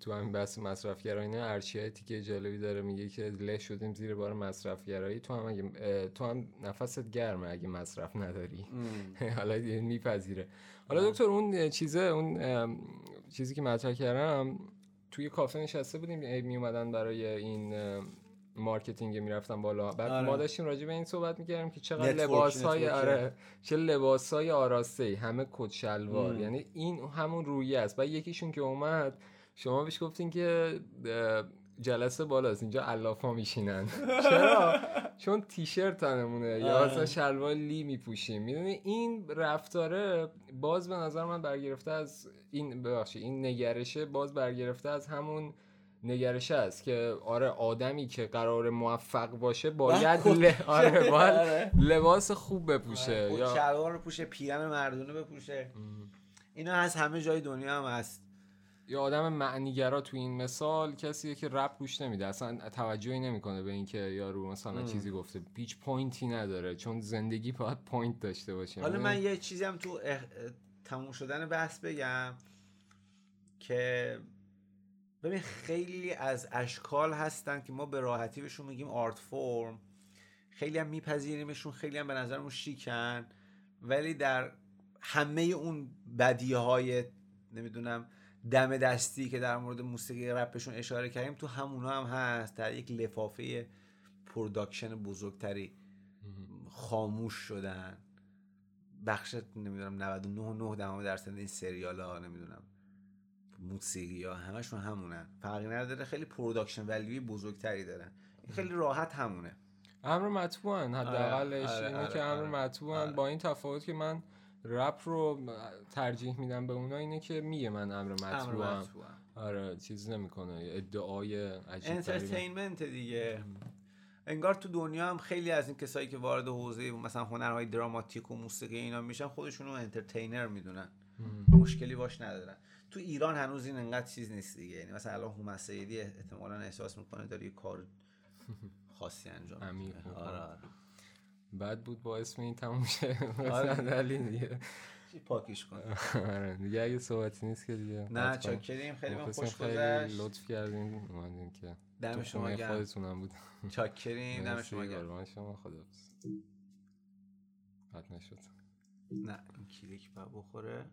تو همین بحث مصرفگرایی نه ارچی تیکه جالبی داره میگه که له شدیم زیر بار مصرفگرایی. تو هم اگه تو هم نفست گرمه اگه مصرف نداری. حالا میپذیره. حالا دکتر اون چیزه اون چیزی که مطرح کردم توی کافه نشسته بودیم می اومدن برای این مارکتینگ می‌رفتن بالا بعد آره. ما داشتیم راجع به این صحبت می‌کردیم که چقدر لباس های. آره چه لباس های آراسته همه کت شلوار. یعنی این همون رویه است و یکیشون که اومد شما بهش گفتین که جلسه بالاست اینجا علافا میشینن چرا چون تیشرت تنمونه یا آره. مثلا شلوار لی میپوشیم می‌دونی این رفتاره باز به نظر من برگرفته از این ببخشید این نگرشه باز برگرفته از همون نگرشه است که آره آدمی که قرار موفق باشه باید ل... آره باید آره. لباس خوب بپوشه خود یا شلوار رو پوشه پیرن مردونه بپوشه. اینا از همه جای دنیا هم هست. یا آدم معنیگرا تو این مثال کسیه که رپ گوش نمیده. اصلا توجهی نمی‌کنه به اینکه یارو مثلا ام. چیزی گفته. هیچ point ی نداره. چون زندگی باید point داشته باشه. حالا؟ من یه چیزی هم تو اخ... تموم شدن بحث بگم که ببین خیلی از اشکال هستن که ما به راحتی بهشون میگیم آرت فرم خیلی هم میپذیریمشون خیلی هم به نظرمون شیکن. ولی در همه اون بدیه های نمی‌دونم دم دستی که در مورد موسیقی رپشون اشاره کردیم تو همونا هم هست. در یک لفافه production بزرگتری خاموش شدن. بخش نمی‌دونم 99 و 9 دهم درصد این سریال ها نمی‌دونم. موسیقی ها همشون همونن فرقی نداره خیلی production value ی بزرگتری دارن. این خیلی راحت همونه. امر مطبوعن. حداقلش آره، اینه آره، که امر آره، مطبوعن. آره. با این تفاوت که من رپ رو ترجیح میدم به اونا اینه که میگه من امر امر مطبوعم. مطبوعن. آره چیز نمی‌کنه. ادعای عجیب entertainment دیگه. انگار تو دنیا هم خیلی از این کسایی که وارد حوزه مثلا هنرهای دراماتیک و موسیقی اینا میشن خودشونو انترتینر می‌دونن. مشکلی باش ندارن. تو ایران هنوز این انقدر چیز نیست دیگه. یعنی مثلا الان هومن سیدی احتمالا احساس می‌کنه داره یه کار خاصی انجام. آره آره. بد بود با اسم این تموم شه. آره. ولی دیگه. پاکیش کن آره. دیگه اگه صحبتی نیست که دیگه. نه حتما. چاکریم خیلی من خوش خیلی گذشت. لطف کردین اومدین که دم شما گرم. خودتونم بود چاکریم دم شما گرم. شما. خدا بد نشد. نه این کلیک بخوره.